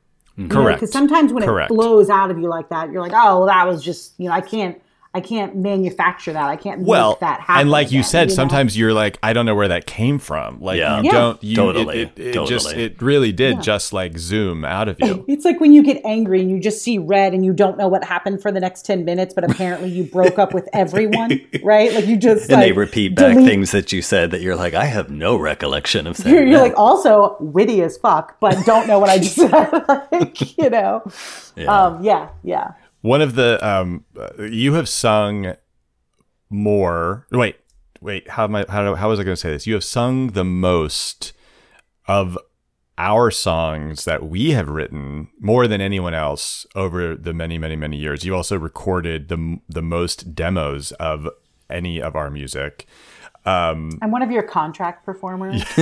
A: Correct.
C: Because sometimes when
A: Correct.
C: it flows out of you like that, you're like, oh, well, that was just you know, I can't, I can't manufacture that. I can't
A: well,
C: make that happen.
A: and like you
C: again,
A: said,
C: know?
A: sometimes you're like, I don't know where that came from. Like
B: Yeah.
A: you
C: Yeah.
A: don't, you
B: Totally.
A: It, it, it just, it really did just like zoom out of you.
C: It's like when you get angry and you just see red and you don't know what happened for the next 10 minutes, but apparently you broke up with everyone, right? Like you just
B: And
C: like,
B: they repeat back
C: delete-
B: things that you said that you're like, I have no recollection of saying
C: You're, you're like also witty as fuck, but don't know what I just said. like, you know,
B: Yeah.
C: um, yeah, yeah.
A: One of the um, uh, you have sung more. Wait, wait. How am I? How, how was I going to say this? You have sung the most of our songs that we have written more than anyone else over the many, many, many years. You also recorded the the most demos of any of our music. Um,
C: I'm one of your contract performers.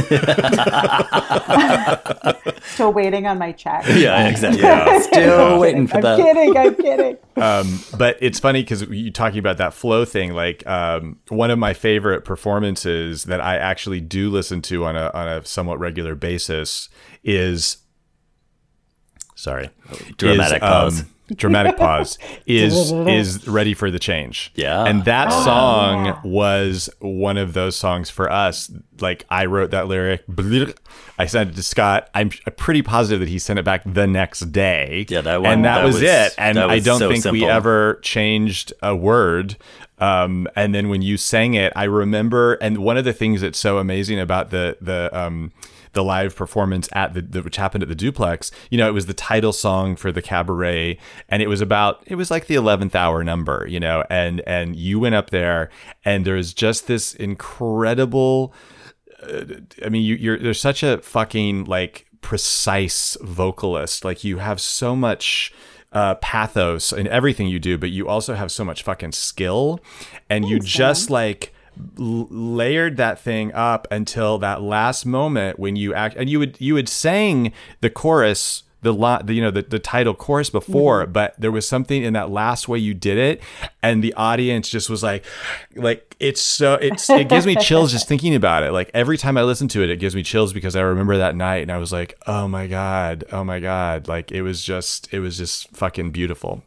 C: Still waiting on my check.
B: Yeah, exactly. Yeah. Still waiting for
C: I'm
B: that.
C: kidding. I'm kidding.
A: um, but it's funny because you talking about that flow thing. Like um, one of my favorite performances that I actually do listen to on a on a somewhat regular basis is sorry
B: Dramatic
A: is,
B: pause.
A: Dramatic pause. Is is ready for the change.
B: Yeah.
A: and that
C: Oh,
A: song
C: yeah.
A: was one of those songs for us. Like i wrote that lyric i sent it to scott. I'm pretty positive that he sent it back the next day.
B: Yeah, that one-
A: and that,
B: that
A: was,
B: was-
A: it. And
B: that
A: i don't
B: so
A: think we ever changed a word. Um, and then when you sang it i remember and one of the things that's so amazing about the the um, the live performance at the, the which happened at the duplex you know it was the title song for the cabaret and it was about it was like the 11th hour number you know and and you went up there and there's just this incredible I mean, you, you're there's such a fucking like precise vocalist. Like you have so much uh, pathos in everything you do, but you also have so much fucking skill, and you just like l- layered that thing up until that last moment when you act, and you would you would sang the chorus. The, li- the you know the, the title chorus before mm-hmm. but there was something in that last way you did it and the audience just was like like it's so it's it gives me chills just thinking about it. Like every time i listen to it it gives me chills because i remember that night and i was like oh my god oh my god. Like it was just it was just fucking beautiful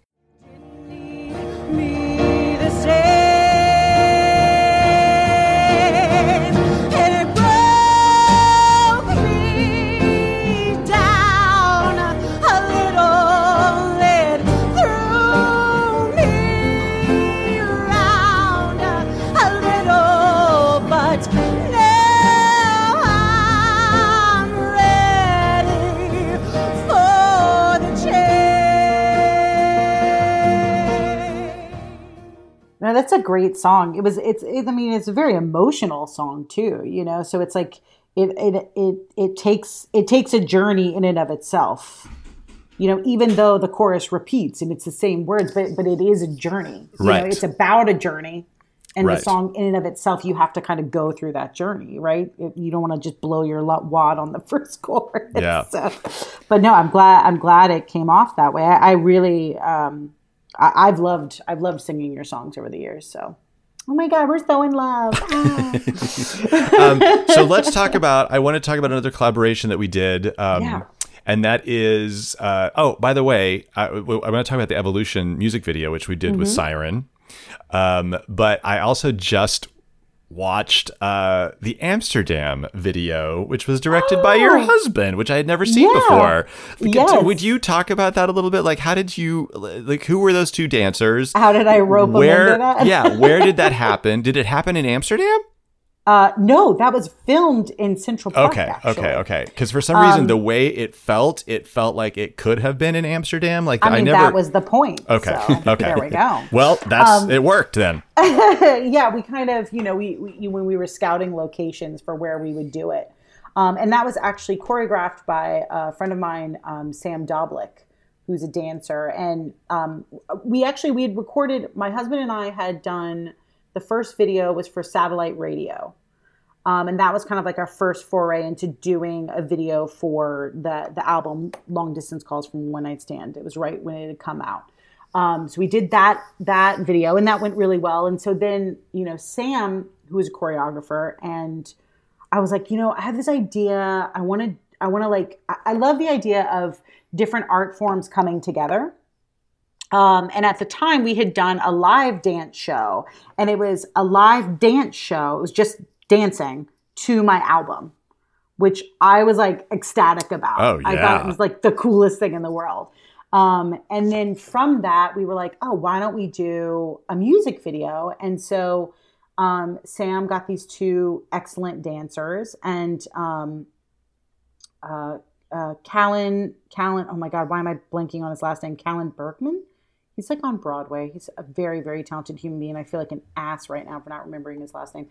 C: that's a great song. It was. It's. It, I mean, it's a very emotional song too. You know, so it's like it. It. It. It takes. It takes a journey in and of itself. You know, even though the chorus repeats and it's the same words, but but it is a journey. You
A: Right.
C: Know, it's about a journey, and
A: Right.
C: the song in and of itself, you have to kind of go through that journey, right? You don't want to just blow your wad on the first chorus.
A: Yeah.
C: So, but no, I'm glad. I'm glad it came off that way. I, I really. Um, I, I've loved I've loved singing your songs over the years. So, oh my God, we're so in love. Ah.
A: um, so let's talk about i want to talk about another collaboration that we did um,
C: Yeah.
A: and that is uh, oh by the way I, i'm going to talk about the evolution music video which we did with siren um, but i also just watched uh, the amsterdam video which was directed by your
C: Oh.
A: husband which i had never seen
C: Yeah.
A: before
C: Yes.
A: would you talk about that a little bit like how did you like who were those two dancers
C: How did I rope them
A: where
C: into that?
A: yeah where did that happen did it happen in amsterdam
C: Uh, no, that was filmed in Central Park.
A: Okay,
C: actually.
A: okay, okay. Because for some reason,
C: Um,
A: the way it felt, it felt like it could have been in Amsterdam. Like
C: I mean,
A: never.
C: that was the point.
A: okay.
C: so
A: okay.
C: There we go.
A: Well, that's
C: Um,
A: it. Worked then.
C: yeah, we kind of, you know, we, we when we were scouting locations for where we would do it, um, and that was actually choreographed by a friend of mine, um, Sam Doblick, who's a dancer, and um, we actually we had recorded. My husband and I had done the first video was for satellite radio. Um, and that was kind of like our first foray into doing a video for the the album Long Distance Calls from One Night Stand. It was right when it had come out. Um, so we did that that video, and that went really well. And so then, you know, Sam, who is a choreographer, and I was like, you know, I have this idea. I want to, I want to like, I, I love the idea of different art forms coming together. Um, and at the time, we had done a live dance show, and it was a live dance show. It was just dancing to my album, which I was like ecstatic about.
A: Oh,
C: I thought it was like the coolest thing in the world. Um, and then from that, we were like, oh, why don't we do a music video? And so um, Sam got these two excellent dancers, and um, uh, uh, Callan, Callan, oh my God, why am I blanking on his last name? Callan Berkman. He's like on Broadway. He's a very, very talented human being. I feel like an ass right now for not remembering his last name.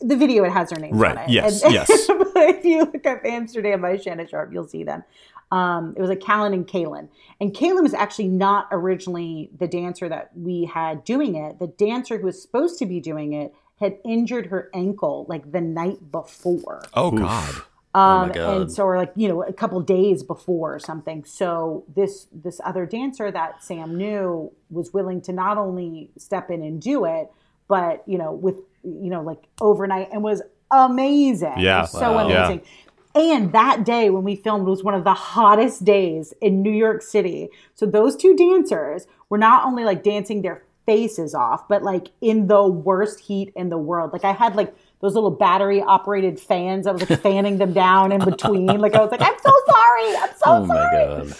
C: The video it has their names
A: Right,
C: on it.
A: yes,
C: And-
A: yes.
C: but if you look up Amsterdam by Shannon Sharp, you'll see them. Um, it was like Callan and Kalen. And Kalen was actually not originally the dancer that we had doing it. The dancer who was supposed to be doing it had injured her ankle like the night before.
A: Oh God.
C: Um,
B: my God.
C: and so, or like you know, a couple days before or something. So this this other dancer that Sam knew was willing to not only step in and do it, but you know, with you know, like overnight, and was amazing.
A: Yeah.
C: was so
A: Wow. Yeah.
C: amazing. And that day when we filmed was one of the hottest days in New York City. So those two dancers were not only like dancing their faces off, but like in the worst heat in the world. Like I had like those little battery operated fans. I was like fanning them down in between. Like I was like, I'm so sorry. I'm so
B: Oh my
C: sorry.
B: god.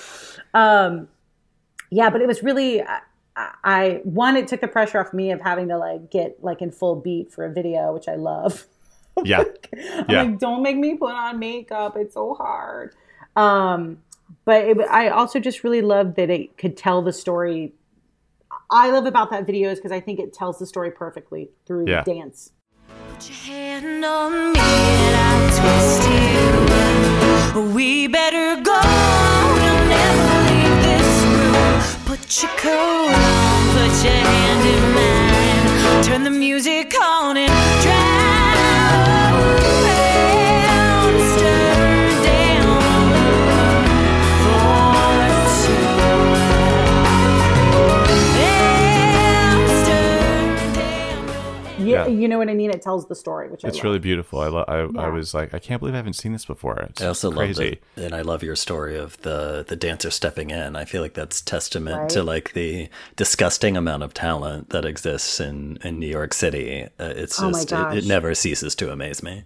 C: Um, yeah, but it was really, I, I one, it took the pressure off me of having to like get like in full beat for a video, which I love.
A: Yeah.
C: I'm
A: Yeah.
C: like, don't make me put on makeup. It's so hard. Um, but it, I also just really loved that it could tell the story. I love about that video is because I think it tells the story perfectly through
A: Yeah.
C: dance.
D: Put your hand on me and I'll twist you. We better go. We'll never leave this room. Put your coat on, put your hand in mine. Turn the music on and drive
C: Yeah,
A: Yeah.
C: you know what I mean. It tells the story, which I
A: It's
C: love.
A: really beautiful. I, lo- I, I was like, I can't believe I haven't seen this before. It's
B: I also love
A: crazy.
B: it, and I love your story of the the dancer stepping in. I feel like that's testament to like the disgusting amount of talent that exists in in New York City. Uh, it's
C: Oh
B: just it, it never ceases to amaze me.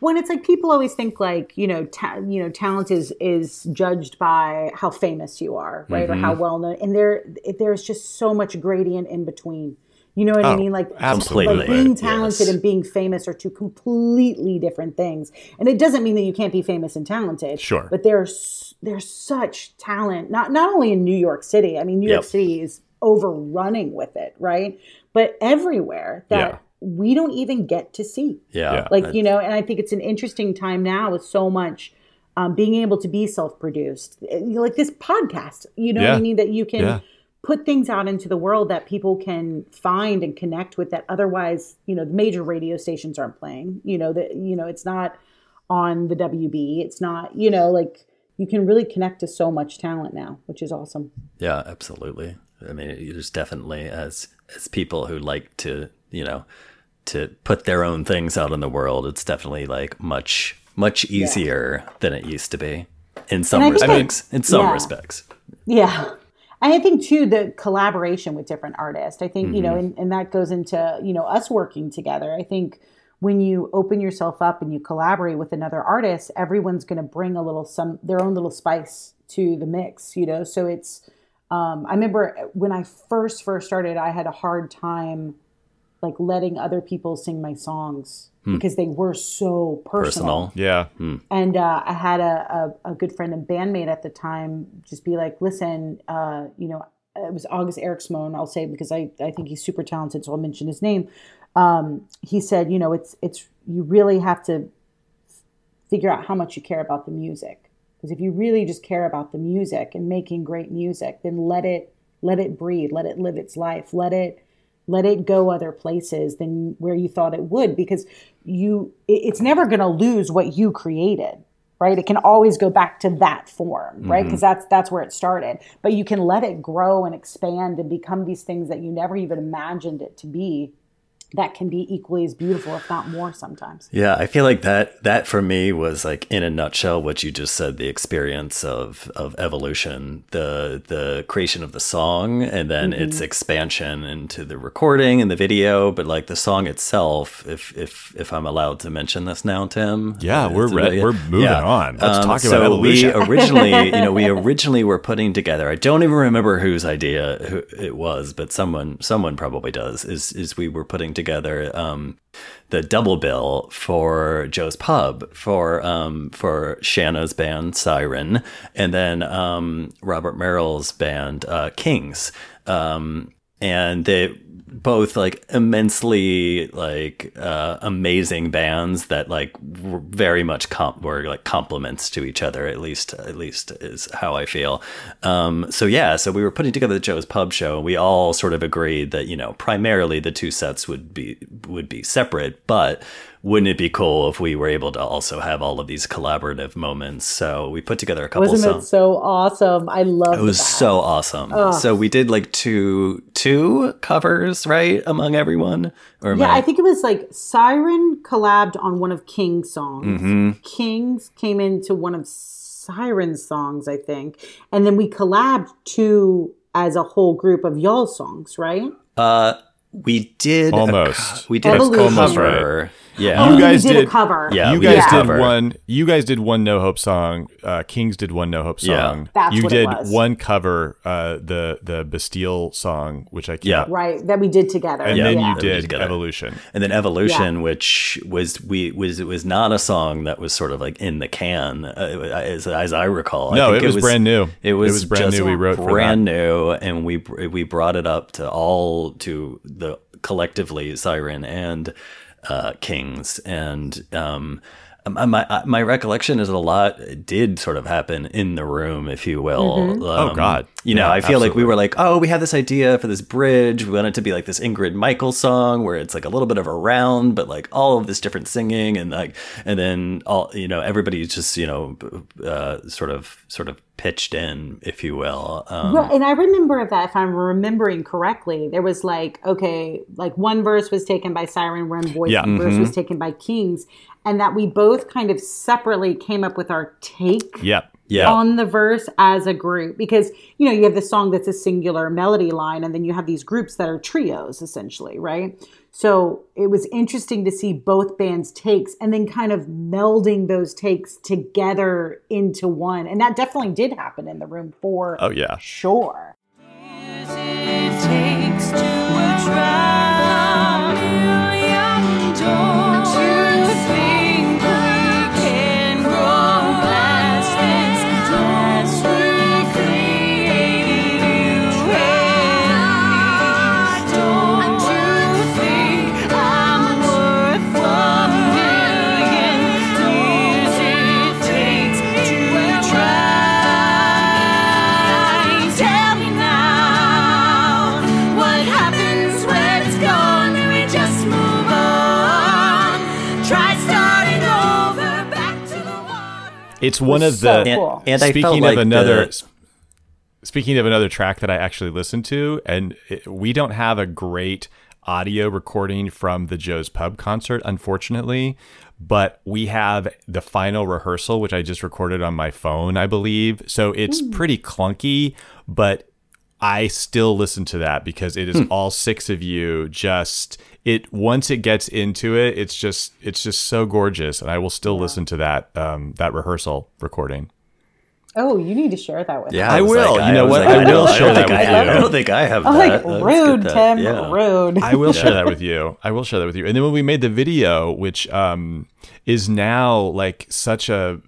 C: when it's like people always think like you know ta- you know talent is is judged by how famous you are right or
A: Mm-hmm.
C: how well known and there there's just so much gradient in between you know what i
A: Oh,
C: mean like
A: absolutely.
C: like being talented
B: Yes.
C: and being famous are two completely different things and it doesn't mean that you can't be famous and talented
A: Sure.
C: but there's there's such talent not not only in new york city i mean new york city is overrunning with it right but everywhere that
A: Yeah.
C: we don't even get to see
B: Yeah,
A: Yeah.
C: like you know and i think it's an interesting time now with so much um, being able to be self-produced Eh, you know, like this podcast you know what i mean that you can
A: Yeah.
C: Put things out into the world that people can find and connect with that otherwise you know the major radio stations aren't playing you know that you know it's not on the wb it's not you know like you can really connect to so much talent now which is awesome
B: Yeah, absolutely. I mean, there's definitely as as people who like to, you know, to put their own things out in the world, it's definitely like much much easier than it used to be in some
C: And I
B: respects. in some
C: yeah.
B: respects.
C: Yeah. And I think too the collaboration with different artists. I think, you know, and, and that goes into, you know, us working together. I think when you open yourself up and you collaborate with another artist, everyone's gonna bring a little some their own little spice to the mix, you know. So it's um I remember when I first first started, I had a hard time like letting other people sing my songs because they were so personal.
B: Personal.
A: Yeah.
C: And uh, I had a, a, a good friend and bandmate at the time just be like, listen, uh, you know, it was August Eriksmoen, I'll say because I, I think he's super talented, so I'll mention his name. Um, he said, you know, it's it's you really have to figure out how much you care about the music. Because if you really just care about the music and making great music, then let it let it breathe, let it live its life, let it let it go other places than where you thought it would because you it's never going to lose what you created right? It can always go back to that form right? Mm-hmm. Because that's that's where it started. But you can let it grow and expand and become these things that you never even imagined it to be that can be equally as beautiful if not more sometimes
B: Yeah, I feel like that that for me was like in a nutshell what you just said, the experience of of evolution, the the creation of the song and then mm-hmm. its expansion into the recording and the video, but like the song itself, if if if I'm allowed to mention this now, Tim.
A: Yeah, we're
B: It's-
A: re- we're moving on. Let's um, talk about
B: so
A: evolution.
B: We originally, you know, we originally were putting together. I don't even remember whose idea who it was, but someone someone probably does. Is is we were putting together together um, the double bill for Joe's Pub for um, for Shannon's band Siren, and then um, Robert Merrill's band uh, Kings. Um, and they both like immensely like uh, amazing bands that like were very much comp- were like complements to each other at least at least is how I feel. Um, so yeah so we were putting together the Joe's Pub show. And we all sort of agreed that you know primarily the two sets would be would be separate but wouldn't it be cool if we were able to also have all of these collaborative moments so we put together a couple
C: Wasn't
B: songs
C: it so awesome? I love
B: it was
C: that.
B: so awesome. So we did like two two covers, right, among everyone. Or
C: Yeah,
B: I,
C: I think it was like Siren collabed on one of King's songs.
B: Mm-hmm.
C: Kings came into one of Siren's songs, I think. And then we collabed two as a whole group of y'all songs, right?
B: uh, we did a
A: Almost.
B: co- we did
C: Evolution.
B: a
A: Almost
B: cover. Yeah.
C: Oh,
A: You guys
C: did,
A: did-
C: a cover.
B: Yeah,
A: you guys
B: did
A: did
B: cover.
A: one. You guys did one No Hope song. Uh, Kings did one No Hope song.
B: Yeah.
C: That's
A: you
C: what it
A: did
C: was.
A: one cover, uh, the the Bastille song, which I can't.
B: Yeah.
C: Right, that we did together.
A: And
B: Yeah,
A: then
C: yeah.
A: you
B: that did
A: did. Evolution.
B: And then Evolution, which was we was it was not a song that was sort of like in the can, uh, as, as I recall. I
A: No,
B: think
A: it was brand new.
B: It
A: It
B: was,
A: was brand
B: just
A: new. We wrote for
B: brand new, and we we brought it up to all to the collectively Siren and uh, Kings, and um, my my- my recollection is a lot did sort of happen in the room, if you will.
C: Mm-hmm.
B: Um,
A: Oh, God.
B: you know,
A: Yeah,
B: I feel like we were like, oh, we had this idea for this bridge. We wanted it to be like this Ingrid Michaelson song where it's like a little bit of a round, but like all of this different singing and like, and then all, you know, everybody just, you know, uh, sort of, sort of pitched in, if you will. Um,
C: Well, and I remember that if I'm remembering correctly, there was like, okay, like one verse was taken by Siren, one voice
A: Yeah.
C: verse was taken by Kings, and that we both kind of separately came up with our take
A: Yep.
B: yeah.
C: on the verse as a group because you know you have the song that's a singular melody line and then you have these groups that are trios essentially right so it was interesting to see both bands takes and then kind of melding those takes together into one and that definitely did happen in the room for
A: Oh yeah.
C: sure
D: It's
A: one of
C: so
A: the.
B: and,
C: cool.
B: and I
A: speaking
B: felt
A: of
B: like
A: another.
B: the-
A: Speaking of another track that I actually listened to, and it, we don't have a great audio recording from the Joe's Pub concert, unfortunately, but we have the final rehearsal, which I just recorded on my phone, I believe. So it's hmm. pretty clunky, but I still listen to that because it is all six of you just it once it gets into it it's just it's just so gorgeous and I will still listen to that um that rehearsal recording.
C: oh you need to share that with
B: yeah,
C: us
A: I
B: was
A: will.
B: like-
A: You know
B: was
A: what?
B: like,
A: I
B: don't-
A: will
B: don't
A: share that
B: I
A: with
B: have-
A: you.
B: I don't think I have
C: I'm
B: that.
C: like rude
B: that.
C: tim
B: Yeah.
C: rude
A: I will share that with you. I will share that with you. And then when we made the video, which um, is now like such a,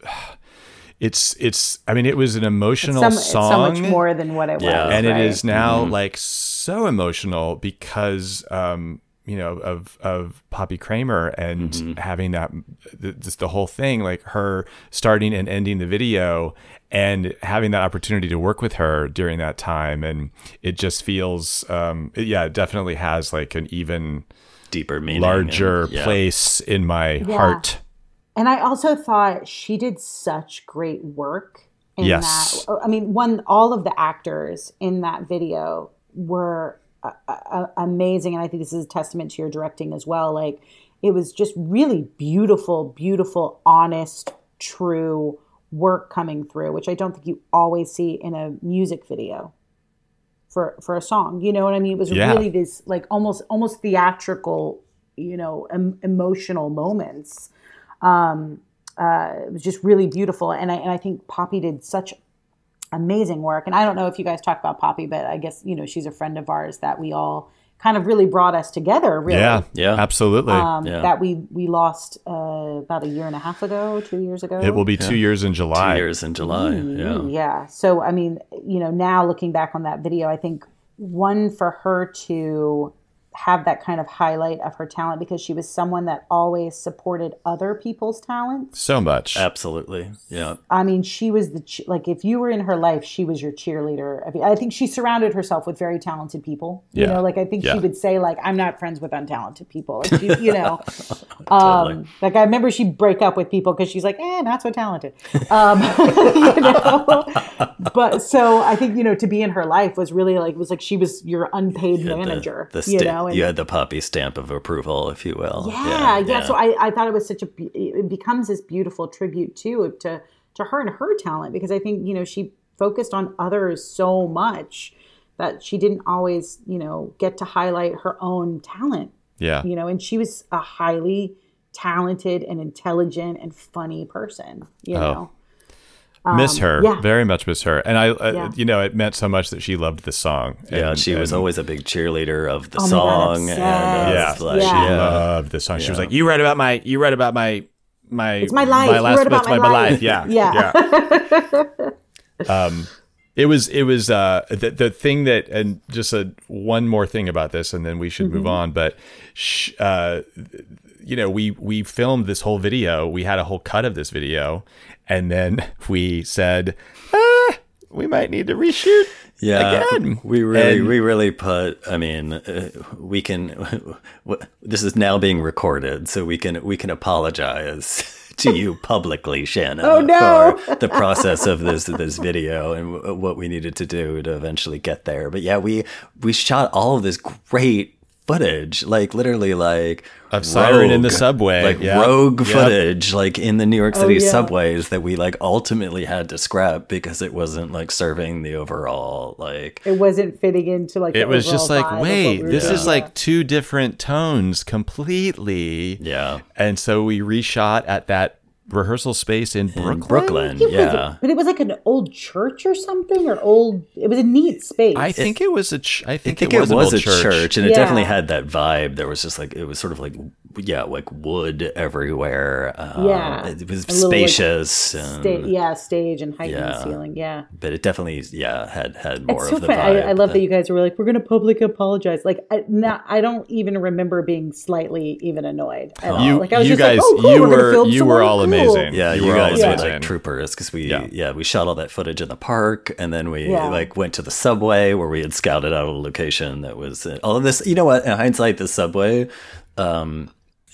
A: it's it's. I mean, it was an emotional
C: Some, it's so
A: song,
C: much more than what it
B: Yeah.
C: was
A: and
C: right?
A: it is now like so emotional because um, you know of of Poppy Kramer and having that th- just the whole thing, like her starting and ending the video. And having that opportunity to work with her during that time, and it just feels, um, it- yeah, it definitely has like an even
B: Deeper meaning.
A: larger
B: and- yeah.
A: place in my heart.
C: And I also thought she did such great work in
A: Yes.
C: that. I mean, one, all of the actors in that video were uh, uh, amazing. And I think this is a testament to your directing as well. Like, it was just really beautiful, beautiful, honest, true work coming through, which I don't think you always see in a music video for for a song. You know what I mean? It was
A: Yeah.
C: really this like almost almost theatrical, you know, em- emotional moments. Um, uh, it was just really beautiful, and I and I think Poppy did such amazing work. And I don't know if you guys talk about Poppy, but I guess you know she's a friend of ours that we all kind of really brought us together. Really,
A: Yeah,
B: Yeah.
A: absolutely.
C: Um,
B: Yeah.
C: That we we lost uh, about a year and a half ago, two years ago.
A: it will be two years in July.
B: Two years in July. Yeah.
C: Yeah. So I mean, you know, now looking back on that video, I think one for her to have that kind of highlight of her talent because she was someone that always supported other people's talents.
A: So much.
B: Absolutely. Yeah.
C: I mean, she was the ch- like if you were in her life, she was your cheerleader. I, mean, I think she surrounded herself with very talented people. You know, like I think
A: Yeah.
C: she would say like, "I'm not friends with untalented people." Like, she, you know,
B: Totally.
C: um, like I remember she'd break up with people because she's like, "Eh, not so talented." Um, you know, but so I think you know to be in her life was really like it was like she was your unpaid
B: The-
C: manager.
B: The,
C: you
B: sta-
C: know, and-
B: you had the poppy stamp of approval, if you will.
C: yeah, yeah. So I, I thought it was such a it becomes this beautiful tribute too to to her and her talent because I think you know she focused on others so much that she didn't always you know get to highlight her own talent.
A: yeah.
C: You know, and she was a highly talented and intelligent and funny person. You oh, know,
A: miss her.
C: Um, yeah.
A: Very much miss her. And I, uh,
C: Yeah.
A: you know, it meant so much that she loved the song.
B: Yeah,
A: And-
B: she was always a big cheerleader of the
C: Oh my God,
B: song.
C: obsessed.
B: and
A: Yeah.
B: like,
C: Yeah.
A: She
B: yeah.
A: loved the song. She was like, "You read about my, you read about my, my,
C: It's my life. You
A: last,
C: read about
A: it's
C: my life."
A: Yeah,
C: Yeah.
A: yeah. um, it was, it was uh, the the thing that, and just a one more thing about this, and then we should
C: Mm-hmm.
A: move on. But, sh- uh, you know, we we filmed this whole video. We had a whole cut of this video, and then we said, ah, we might need to reshoot.
B: Yeah,
A: again.
B: we really,
A: And-
B: we really put. I mean, uh, we can. This is now being recorded, so we can we can apologize to you publicly, Shannon.
C: Oh, no.
B: for the process of this this video and w- what we needed to do to eventually get there. But yeah, we we shot all of this great footage, like literally like
A: Of Siren in the subway,
B: like
A: yeah.
B: rogue
A: Yep.
B: footage, like in the New York oh, City
C: yeah.
B: subways that we like ultimately had to scrap because it wasn't like serving the overall like
C: it wasn't fitting into like.
A: It was just like,
C: vibe of what
A: wait,
C: we
A: this
C: doing.
A: is like two different tones completely.
B: yeah
A: And so we reshot at that rehearsal space in Brooklyn.
B: Brooklyn.
C: It was-
B: Yeah.
C: but it was like an old church or something, or old. It was a neat space.
A: I think it was a. Ch- I
B: I
A: think,
B: think
A: it was,
B: it was a
A: old
B: church, and it definitely had that vibe. There was just like it was sort of like yeah, like wood everywhere. Um,
C: Yeah.
B: it was
C: A little, like,
B: spacious, and,
C: Sta- yeah, stage and height
B: Yeah.
C: and ceiling. Yeah.
B: but it definitely yeah had had more
C: It's so
B: of the
C: funny.
B: vibe.
C: I, I love that you guys were like, "We're going to public apologize." Like, I, not, I don't even remember being slightly even annoyed at all.
A: You,
C: Like, I was
A: you
C: just
A: guys,
C: like, "Oh, cool,
A: you
C: we're
A: were, you
C: some
A: were all
C: Cool."
A: Amazing.
B: Yeah, you,
A: were all
B: guys were like troopers because we
A: Yeah.
B: yeah. we shot all that footage in the park and then we
C: Yeah.
B: like went to the subway where we had scouted out a location that was all of this. You know what? In hindsight, the subway um,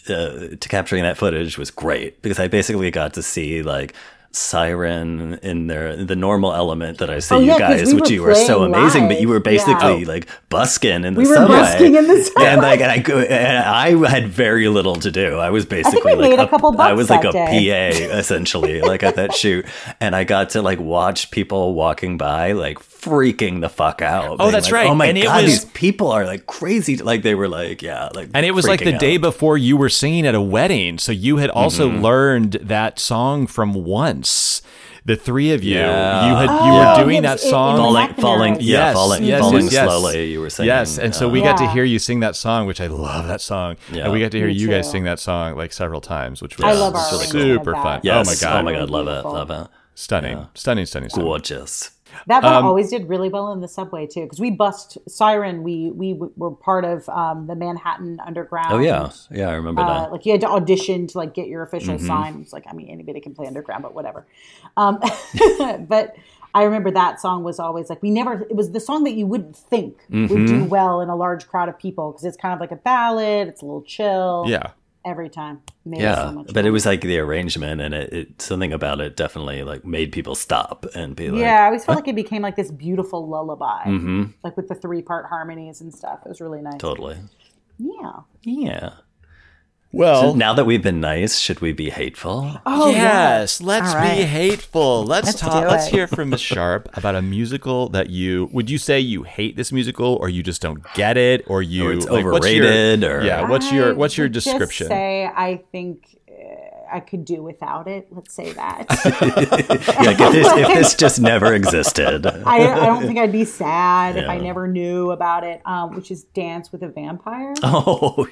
B: uh, to capturing that footage was great because I basically got to see like siren in their the normal element that I see
C: Oh,
B: you
C: yeah, 'cause
B: guys,
C: we
B: which you were so
C: playing
B: amazing, but you were basically
C: Yeah.
B: like busking in the
C: We were
B: subway.
C: busking in the subway.
B: and like and I and I had very little to do. I was basically
C: we
B: like
C: made a couple
B: I was like
C: that
B: a
C: day.
B: PA essentially, like at that shoot, and I got to like watch people walking by, like freaking the fuck out. being
A: that's
B: like,
A: right.
B: Oh my
A: And it
B: god,
A: was-
B: these people are like crazy. Like they were like, yeah, like
A: And it was like the
B: freaking
A: day before you were singing at a wedding. So you had also
B: Mm-hmm.
A: learned that song from once. The three of you,
B: Yeah.
A: you had you
C: Oh,
A: were doing that
C: was in- in
A: song.
B: falling, falling, yeah,
A: Yes,
B: falling,
A: yes,
B: falling
A: yes, yes.
B: slowly. You were saying,
A: Yes, and so we got to hear you sing that song, which I love that song.
B: Yeah.
A: And we got to hear
C: Me
A: you guys sing that song like several times, which was
C: I love
B: really
A: super fun.
B: yes,
A: Oh my god,
B: oh my god, love it, love it,
A: stunning, stunning, stunning, stunning.
B: gorgeous.
C: That
A: Um,
C: always did really well in the subway too, because we bust Siren. We we w- were part of um, the Manhattan Underground.
B: Oh yeah, yeah, I remember
C: Uh,
B: that.
C: like you had to audition to like get your official
B: Mm-hmm.
C: sign. It's like I mean anybody can play underground, but whatever. Um, but I remember that song was always like we never. It was the song that you wouldn't think would
B: Mm-hmm.
C: do well in a large crowd of people because it's kind of like a ballad. It's a little chill.
A: Yeah,
C: Every time. Made
B: Yeah,
C: so much
B: but it was like the arrangement and it, it something about it definitely like made people stop and be like,
C: yeah, I always felt like it became like this beautiful lullaby,
B: mm-hmm,
C: like with the three part harmonies and stuff. It was really nice.
B: totally.
C: Yeah.
B: Yeah.
A: Well,
B: Now that we've been nice, should we be hateful?
C: Oh
A: yes, let's
C: All
A: be hateful. Let's,
C: Let's
A: talk. Let's hear from Miss Sharp about a musical that you would you say you hate this musical, or you just don't get it, or you
B: Or it's
A: like, what's your-
B: overrated, or-
A: yeah. What's your what's your
C: would just
A: description?
C: say I think I could do without it. Let's say that.
B: like if this, if this just never existed.
C: I, I don't think I'd be sad if I never knew about it, um, which is Dance with a Vampire.
B: Oh,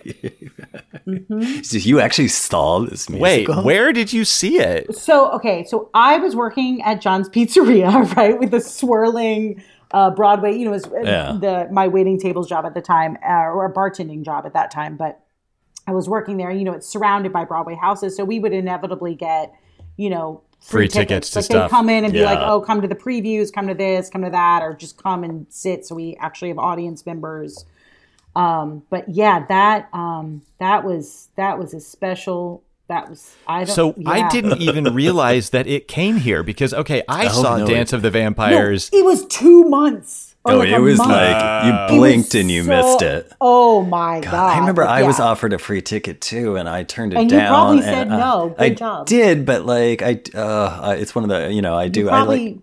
B: so you actually saw this
A: Wait, where did you see it?
C: So okay, so I was working at John's Pizzeria, right, with the swirling uh, Broadway. You know, it was uh,
B: Yeah.
C: the my waiting tables job at the time, uh, or a bartending job at that time. But I was working there. You know, it's surrounded by Broadway houses, so we would inevitably get, you know,
A: Free tickets to
C: like
A: stuff.
C: They come in and be like, "Oh, come to the previews, come to this, come to that," or just come and sit. So we actually have audience members. Um, but yeah, that um, that was that was a special. That was I don't.
A: So I didn't even realize that it came here because okay, I
B: Oh,
A: saw
B: no,
A: Dance
B: it-
A: of the
C: No,
A: Vampires.
C: it was two months.
B: Oh,
C: like
B: it was
C: month.
B: like you blinked and you
C: so-
B: missed it.
C: Oh my god!
B: I remember I was offered a free ticket too, and I turned it
C: And you
B: down.
C: probably
B: and,
C: said
B: uh,
C: no. Good
B: I
C: job.
B: did, but like I, uh, it's one of the you know I do
C: You
B: I
C: probably
B: like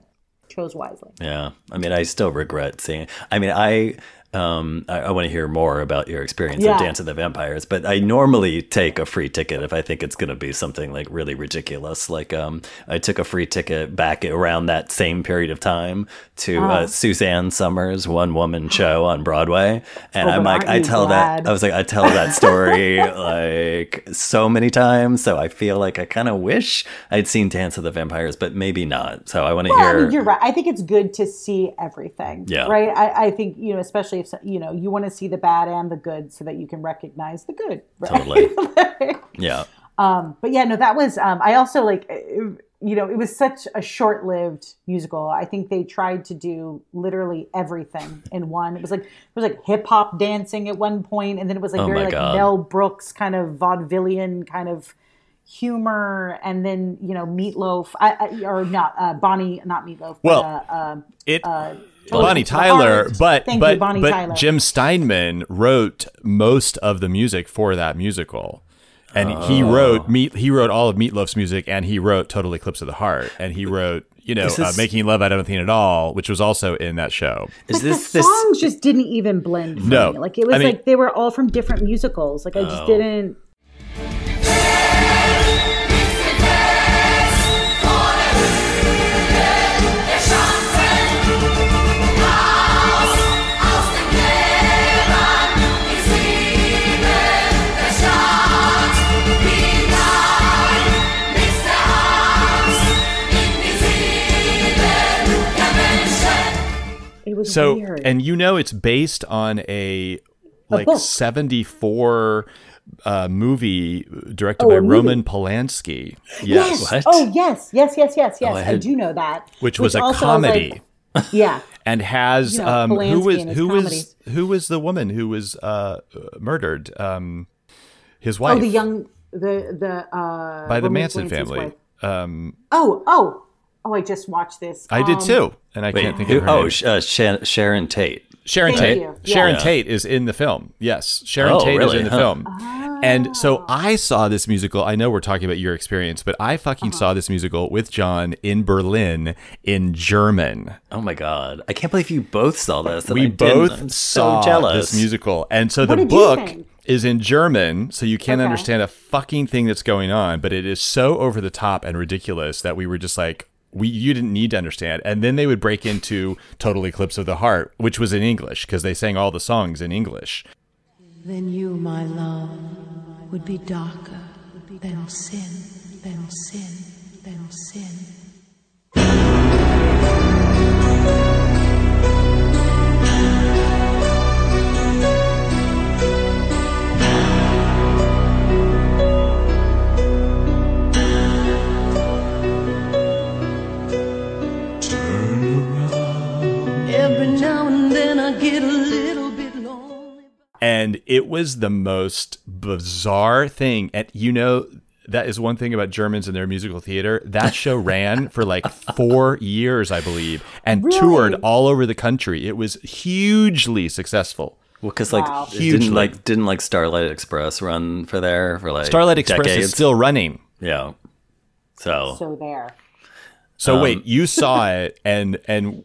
C: chose wisely.
B: yeah. I mean I still regret seeing. It. I mean I. Um, I, I want to hear more about your experience
C: Yeah.
B: of Dance of the Vampires, but I normally take a free ticket if I think it's going to be something like really ridiculous. Like, um, I took a free ticket back around that same period of time to
C: Uh-huh.
B: uh, Suzanne Somers' one woman show on Broadway, and
C: Oh,
B: I'm like, I tell
C: glad?
B: that I was like, I tell that story like so many times, so I feel like I kind of wish I'd seen Dance of the Vampires, but maybe not. So I want to
C: Well, I
B: hear.
C: mean, you're right. I think it's good to see everything.
B: Yeah.
C: Right. I, I think you know, especially if you know, you want to see the bad and the good, so that you can recognize the good. Right?
B: Totally. yeah.
C: Um, but yeah, no, that was. Um, I also like, uh, you know, it was such a short-lived musical. I think they tried to do literally everything in one. It was like it was like hip hop dancing at one point, and then it was like
B: Oh
C: very like
B: God.
C: Mel Brooks kind of vaudevillian kind of humor, and then you know, Meatloaf, I, I, or not uh, Bonnie, not Meatloaf.
A: Well,
C: but, uh, um,
A: It
C: uh,
A: Bonnie
C: the
A: Tyler,
C: Heart.
A: but
C: Thank
A: but
C: you, Bonnie
A: but
C: Tyler.
A: Jim Steinman wrote most of the music for that musical. And he
B: Oh.
A: wrote meat. He wrote all of Meatloaf's music, and he wrote "Total Eclipse of the Heart," and he wrote, you know,
B: Is
A: uh, "Making Love Out of Nothing at All," which was also in that show.
B: Is this
C: the
B: this?
C: songs just didn't even blend for
A: No.
C: me. Like it was
A: I mean-
C: like they were all from different musicals. Like I just
B: Oh.
C: didn't.
A: So,
C: weird.
A: and you know, it's based on a like
C: book.
A: '74 uh, movie directed
C: Oh,
A: by
C: a movie.
A: Roman Polanski. Yes,
B: What?
C: Oh yes, yes, yes, yes, yes.
B: I
C: I,
B: had-
C: do know that.
A: which was a
C: also
A: comedy.
C: like- yeah.
A: and has
C: You know,
A: um, who
C: Polanski
A: was who was who was the woman who was uh, murdered? Um, his wife
C: Oh, the young, the the uh,
A: by the
C: Roman
A: Manson
C: Polanski's
A: family.
C: wife.
A: Um,
C: Oh, oh, oh! I just watched this.
A: I did
C: Um,
A: too, and I
B: Wait,
A: can't think
B: who-
A: of her
B: oh,
A: name.
B: Sh- uh, Shan- Sharon Tate.
A: Sharon
C: Thank
A: Tate.
C: you.
A: Sharon
B: Yeah.
A: Tate is in the film. Yes, Sharon
B: Oh,
A: Tate
B: really?
A: is in the
B: Huh.
A: film. And
C: Ah.
A: so I saw this musical. I know we're talking about your experience, but I fucking
C: Uh-huh.
A: saw this musical with John in Berlin in German.
B: Oh my god! I can't believe you both saw this.
A: we
B: I
A: both
B: I'm
A: saw
B: so jealous.
A: this musical, and so
C: What
A: the book is in German, so you can't
C: Okay.
A: understand a fucking thing that's going on. But it is so over the top and ridiculous that we were just like, we you didn't need to understand. And then they would break into "Total Eclipse of the Heart," which was in English because they sang all the songs in English.
E: Then you, my love, would be darker than sin, than sin, than sin. Get a little bit lonely.
A: and it was the most bizarre thing. And you know, that is one thing about Germans and their musical theater. That show ran for like four years, I believe, and
C: Really?
A: toured all over the country. It was hugely successful.
B: Well, because like
C: Wow.
B: didn't like didn't like Starlight Express run for there for like
A: Starlight Express
B: decades?
A: is still running.
B: yeah. So,
C: So there.
A: So
B: Um,
A: wait, you saw it and and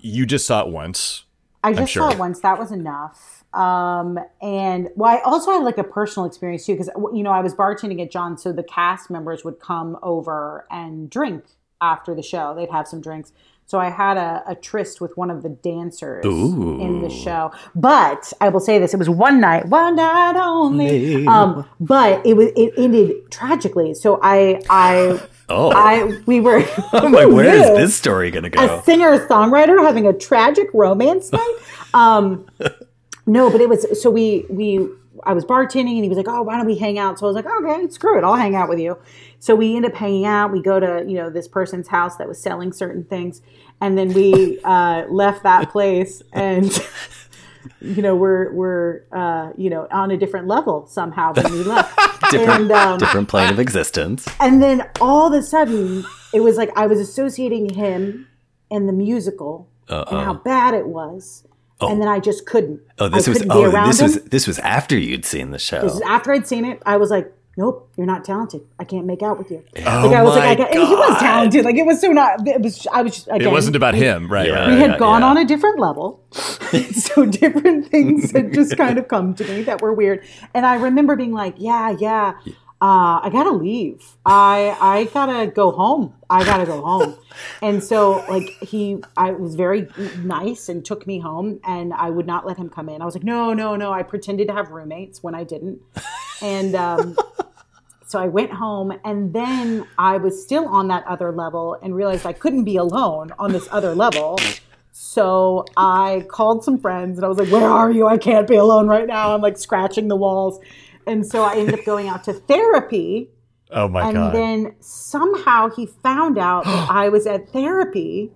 A: you just saw it once.
C: I just
A: sure.
C: saw it once. That was enough. Um, and well, I also had like a personal experience too, because you know I was bartending at John, so the cast members would come over and drink after the show. They'd have some drinks. So I had a, a tryst with one of the dancers in the show. But I will say this: it was one night, one night only. Um, but it was it ended tragically. So I I
B: Oh.
C: I we were.
B: I'm like, where is this story gonna go?
C: a singer songwriter having a tragic romance night. Um, no, but it was so we we I was bartending and he was like, "Oh, why don't we hang out?" So I was like, "Okay, screw it, I'll hang out with you." So we end up hanging out. We go to you know this person's house that was selling certain things, and then we uh, left that place and. You know, we're we're uh, you know on a different level somehow when we left,
B: Different,
C: and um,
B: different plane of existence.
C: and then all of a sudden, it was like I was associating him and the musical and how bad it was. And oh. then I just couldn't.
B: Oh, this
C: I
B: was oh, this
C: him.
B: was this was after you'd seen the show.
C: This is after I'd seen it. I was like, "Nope, you're not talented. I can't make out with you."
B: Oh
C: like I was
A: my
C: like, I got, and he was talented. Like it was so not. It was. I was. Just, again,
A: It wasn't about him, right?
B: Yeah.
A: right.
C: we had
B: yeah,
C: gone
B: yeah.
C: on a different level. so different things had just kind of come to me that were weird. And I remember being like, yeah, yeah, uh, I gotta leave. I I gotta go home. I gotta go home. And so like he I was very nice and took me home and I would not let him come in. I was like, no, no, no. I pretended to have roommates when I didn't. And um so I went home and then I was still on that other level and realized I couldn't be alone on this other level. So I called some friends and I was like, Where are you? I can't be alone right now. I'm like scratching the walls. And so I ended up going out to therapy.
A: Oh my
C: And
A: god.
C: And then somehow he found out that I was at therapy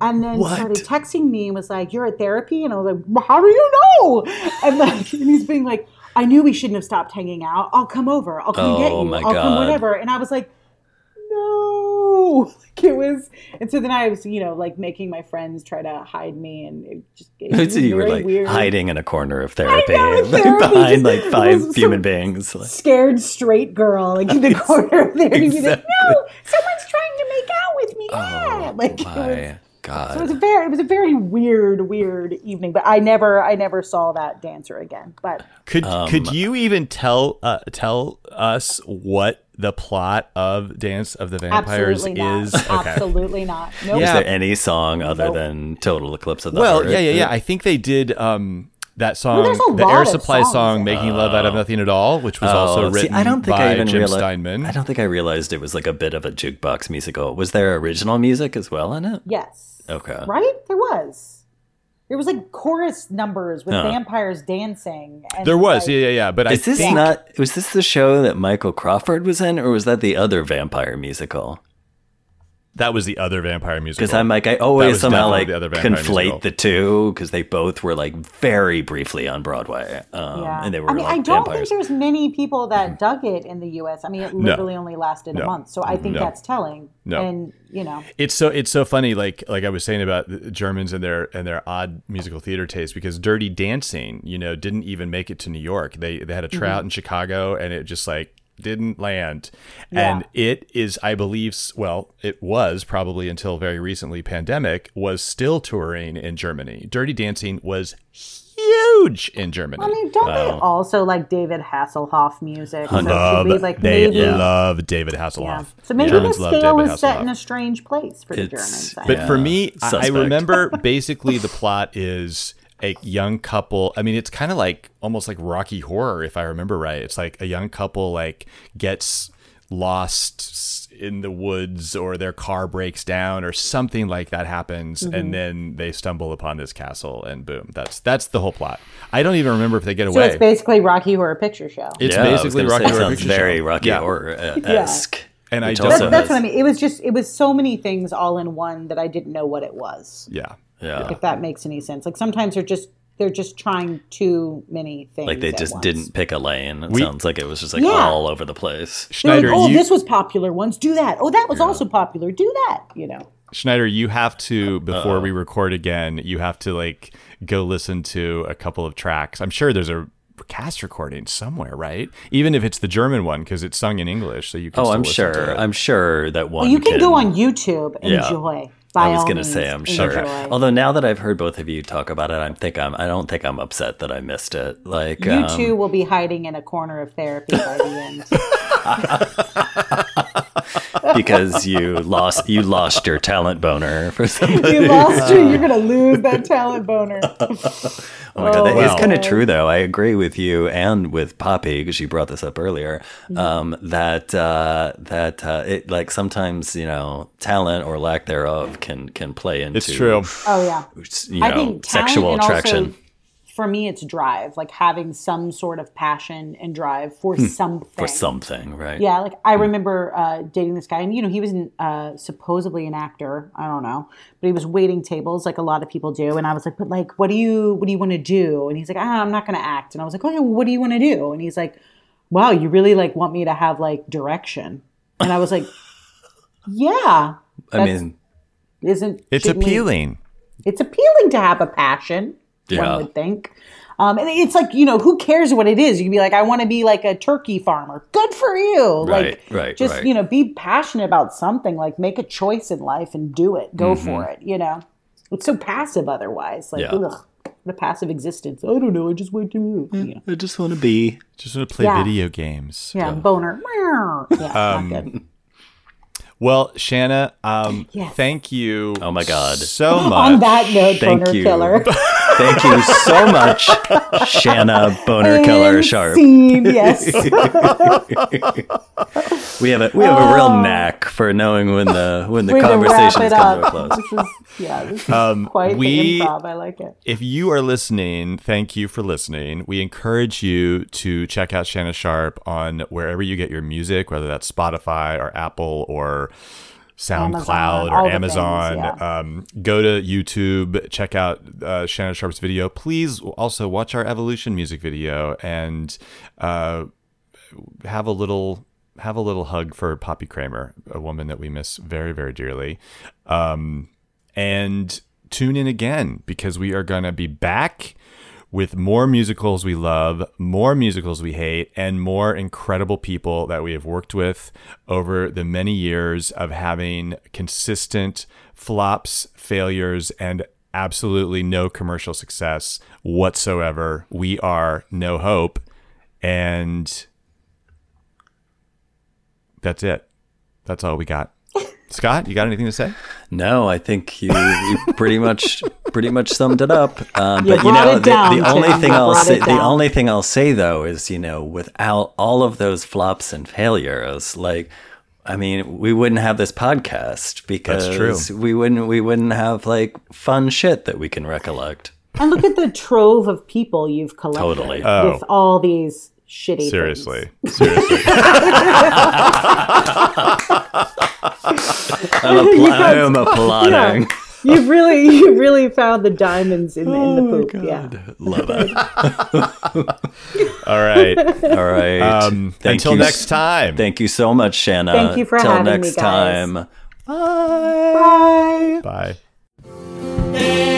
C: and then
B: What?
C: started texting me and was like, You're at therapy? And I was like, well, How do you know? And like and he's being like, I knew we shouldn't have stopped hanging out. I'll come over. I'll come
B: Oh,
C: get you.
B: my
C: I'll come whatever. And I was like, No. Like it was and so then I was, you know, like making my friends try to hide me and it just it was
B: So you were like
C: weird.
B: hiding in a corner of therapy,
C: know, in
B: like,
C: therapy,
B: behind like five human beings. Like,
C: scared straight girl like in the corner there and he'd be like no someone's trying to make out with me yeah like it was,
B: my
C: it was a
B: God.
C: very it was a very weird weird evening but i never i never saw that dancer again but
A: Could
B: Um,
A: could you even tell uh, tell us what the plot of Dance of the Vampires
C: absolutely
A: is? Okay.
C: absolutely not nope.
B: Is there any song other
C: Nope.
B: than Total Eclipse of the
A: Well,
B: Heart?
A: yeah, yeah, yeah. I think they did um, that song,
C: there's a
A: the Air Supply song,
C: in
A: "Making Love Out of Nothing at All," which was also
B: Oh, see,
A: written
B: I don't think
A: by
B: I even
A: Jim
B: realized.
A: Steinman.
B: I don't think I realized it was like a bit of a jukebox musical. Was there original music as well in it?
C: yes
B: Okay.
C: right there was there was like chorus numbers with
B: Huh.
C: vampires dancing and
A: There was,
C: like,
A: yeah, yeah, yeah. But I
B: Is this
A: think
B: not? Was this the show that Michael Crawford was in, or was that the other vampire musical?
A: That was the other vampire musical.
B: Because I'm like, I always somehow like
A: the other vampire
B: conflate
A: musical.
B: the two because they both were like very briefly on Broadway, um,
C: yeah.
B: and they were
C: I mean,
B: like
C: I don't
B: vampires.
C: think there's many people that dug it in the U.S. I mean, it literally only lasted
A: No.
C: a month, so I think
A: No.
C: that's telling.
A: No.
C: And you know,
A: it's so it's so funny like like i was saying about the Germans and their and their odd musical theater taste because dirty dancing you know didn't even make it to new york they they had a tryout
C: Mm-hmm.
A: in chicago and it just like didn't land
C: Yeah.
A: and it is i believe well it was probably until very recently pandemic was still touring in germany dirty dancing was huge in germany
C: I mean, don't they um, also like David Hasselhoff music? So
A: love
C: we, like
A: they
C: maybe,
A: love david
C: yeah.
A: hasselhoff
C: So maybe
A: Germans
C: the
A: love
C: scale
A: David
C: is set in a strange place for the
B: It's-
C: Germans.
A: But
C: think.
A: for me, I, I remember basically the plot is a young couple. I mean, it's kind of like almost like Rocky Horror, if I remember right. It's like a young couple like gets lost in the woods or their car breaks down or something like that happens
C: Mm-hmm.
A: and then they stumble upon this castle and boom that's that's the whole plot i don't even remember if they get
C: so
A: away
C: it's basically Rocky Horror Picture Show.
A: It's
B: yeah,
A: basically rocky
B: say,
A: horror
B: sounds
A: picture
B: very
A: Show.
B: Rocky
A: Yeah.
B: Horror esque.
A: And I
B: which
A: don't-
C: That's, that's
B: has-
C: what I mean. It was just it was so many things all in one that I didn't know what it was.
A: yeah
B: Yeah,
C: If that makes any sense. Like sometimes they're just they're just trying too many things.
B: like they
C: at
B: just
C: once.
B: didn't pick a lane. It
A: We-
B: sounds like it was just like
C: Yeah.
B: all over the place.
A: Schneider
C: like, oh,
A: you,
C: this was popular once. Do that. Oh, that was also popular. Do that. You know.
A: Schneider, you have to before we record again. You have to like go listen to a couple of tracks. I'm sure there's a cast recording somewhere, right? Even if it's the German one because it's sung in English, so you can.
B: Oh,
A: still
B: I'm
A: listen to
B: sure.
A: it.
B: I'm sure that one.
C: Well, you can go on YouTube and
B: Yeah.
C: enjoy.
B: I was gonna say I'm sure. Although now that I've heard both of you talk about it, I think I'm. I don't think I'm upset that I missed it. Like
C: you
B: um,
C: two will be hiding in a corner of therapy by the end.
B: because you lost you lost your talent boner for somebody.
C: you lost your, you're gonna lose that talent boner.
B: Oh my god, that is
A: wow.
B: kind of true though. I agree with you and with Poppy because you brought this up earlier.
C: Mm-hmm.
B: Um, that uh, that uh, it like sometimes you know talent or lack thereof can can play into
A: It's true.
C: Oh yeah.
B: you know
C: I think talent
B: sexual
C: and
B: attraction.
C: For me, it's drive, like having some sort of passion and drive for something.
B: Hmm. for something, right?
C: Yeah, like I remember uh, dating this guy, and you know he was an, uh, supposedly an actor. I don't know, but he was waiting tables like a lot of people do. And I was like, "But like, what do you what do you want to do?" And he's like, ah, "I'm not going to act." And I was like, "Okay, well, what do you want to do?" And he's like, "Wow, you really like want me to have like direction?" And I was like, "Yeah."
B: I mean,
C: isn't
A: It's
C: we-
A: appealing.
C: it's appealing to have a passion.
B: Yeah.
C: One would think. Um, and it's like you know, who cares what it is? You can be like, I want to be like a turkey farmer. Good for you.
B: Right,
C: like,
B: right,
C: Just
B: right.
C: you know, be passionate about something. Like, make a choice in life and do it. Go
B: Mm-hmm.
C: for it. You know, it's so passive otherwise. Like,
B: Yeah.
C: ugh, what a passive existence. I don't know. I just wait to. Know.
B: I just want to be.
A: Just want to play
C: Yeah.
A: video games.
C: Yeah, boner. Yeah,
A: Um. Well, Shanna, um,
C: Yes.
A: thank you.
B: Oh my God.
A: so much.
C: On that note,
B: Thank
C: boner
B: you.
C: killer.
B: Thank you so much, Shanna Boner Killer Sharp.
C: Scene, yes.
B: We have a we have a real knack for knowing when the when the
C: Way to wrap
B: conversations to a close.
C: This is, yeah, this is
A: Um,
C: quite
A: we-
C: the improv. I like it.
A: if you are listening, thank you for listening. We encourage you to check out Shanna Sharp on wherever you get your music, whether that's Spotify or Apple or SoundCloud
C: Amazon,
A: or Amazon.
C: things, yeah.
A: um, go to YouTube, check out uh, Shanna Sharp's video. Please also watch our Evolution music video and uh, have a little have a little hug for Poppy Kramer, a woman that we miss very very dearly. Um, and tune in again because we are going to be back with more musicals we love, more musicals we hate, and more incredible people that we have worked with over the many years of having consistent flops, failures, and absolutely no commercial success whatsoever. We are No Hope. And that's it. That's all we got. Scott, you got anything to say?
B: No, I think you, you pretty much pretty much summed it up. Um,
C: You
B: but you know,
C: it down,
B: the, the only
C: Tim.
B: thing
C: You
B: I'll say,
C: it
B: the only thing I'll say though is, you know, without all of those flops and failures, like, I mean, we wouldn't have this podcast because
A: true.
B: we wouldn't we wouldn't have like fun shit that we can recollect.
C: And look at the trove of people you've collected
B: Totally.
A: Oh.
C: with all these shitty
A: Seriously.
C: things.
A: Seriously.
B: I'm, appla- I am applauding.
C: You've really, you really found the diamonds in, in
B: Oh
C: the poop. Yeah.
B: Love it.
A: All right.
B: All right.
A: Um,
B: Thank
A: until
B: you
A: next time.
B: Thank you so much, Shanna.
C: Thank you for
B: Till
C: having me,
B: next
C: guys.
B: time.
C: Bye.
A: Bye.
D: Hey,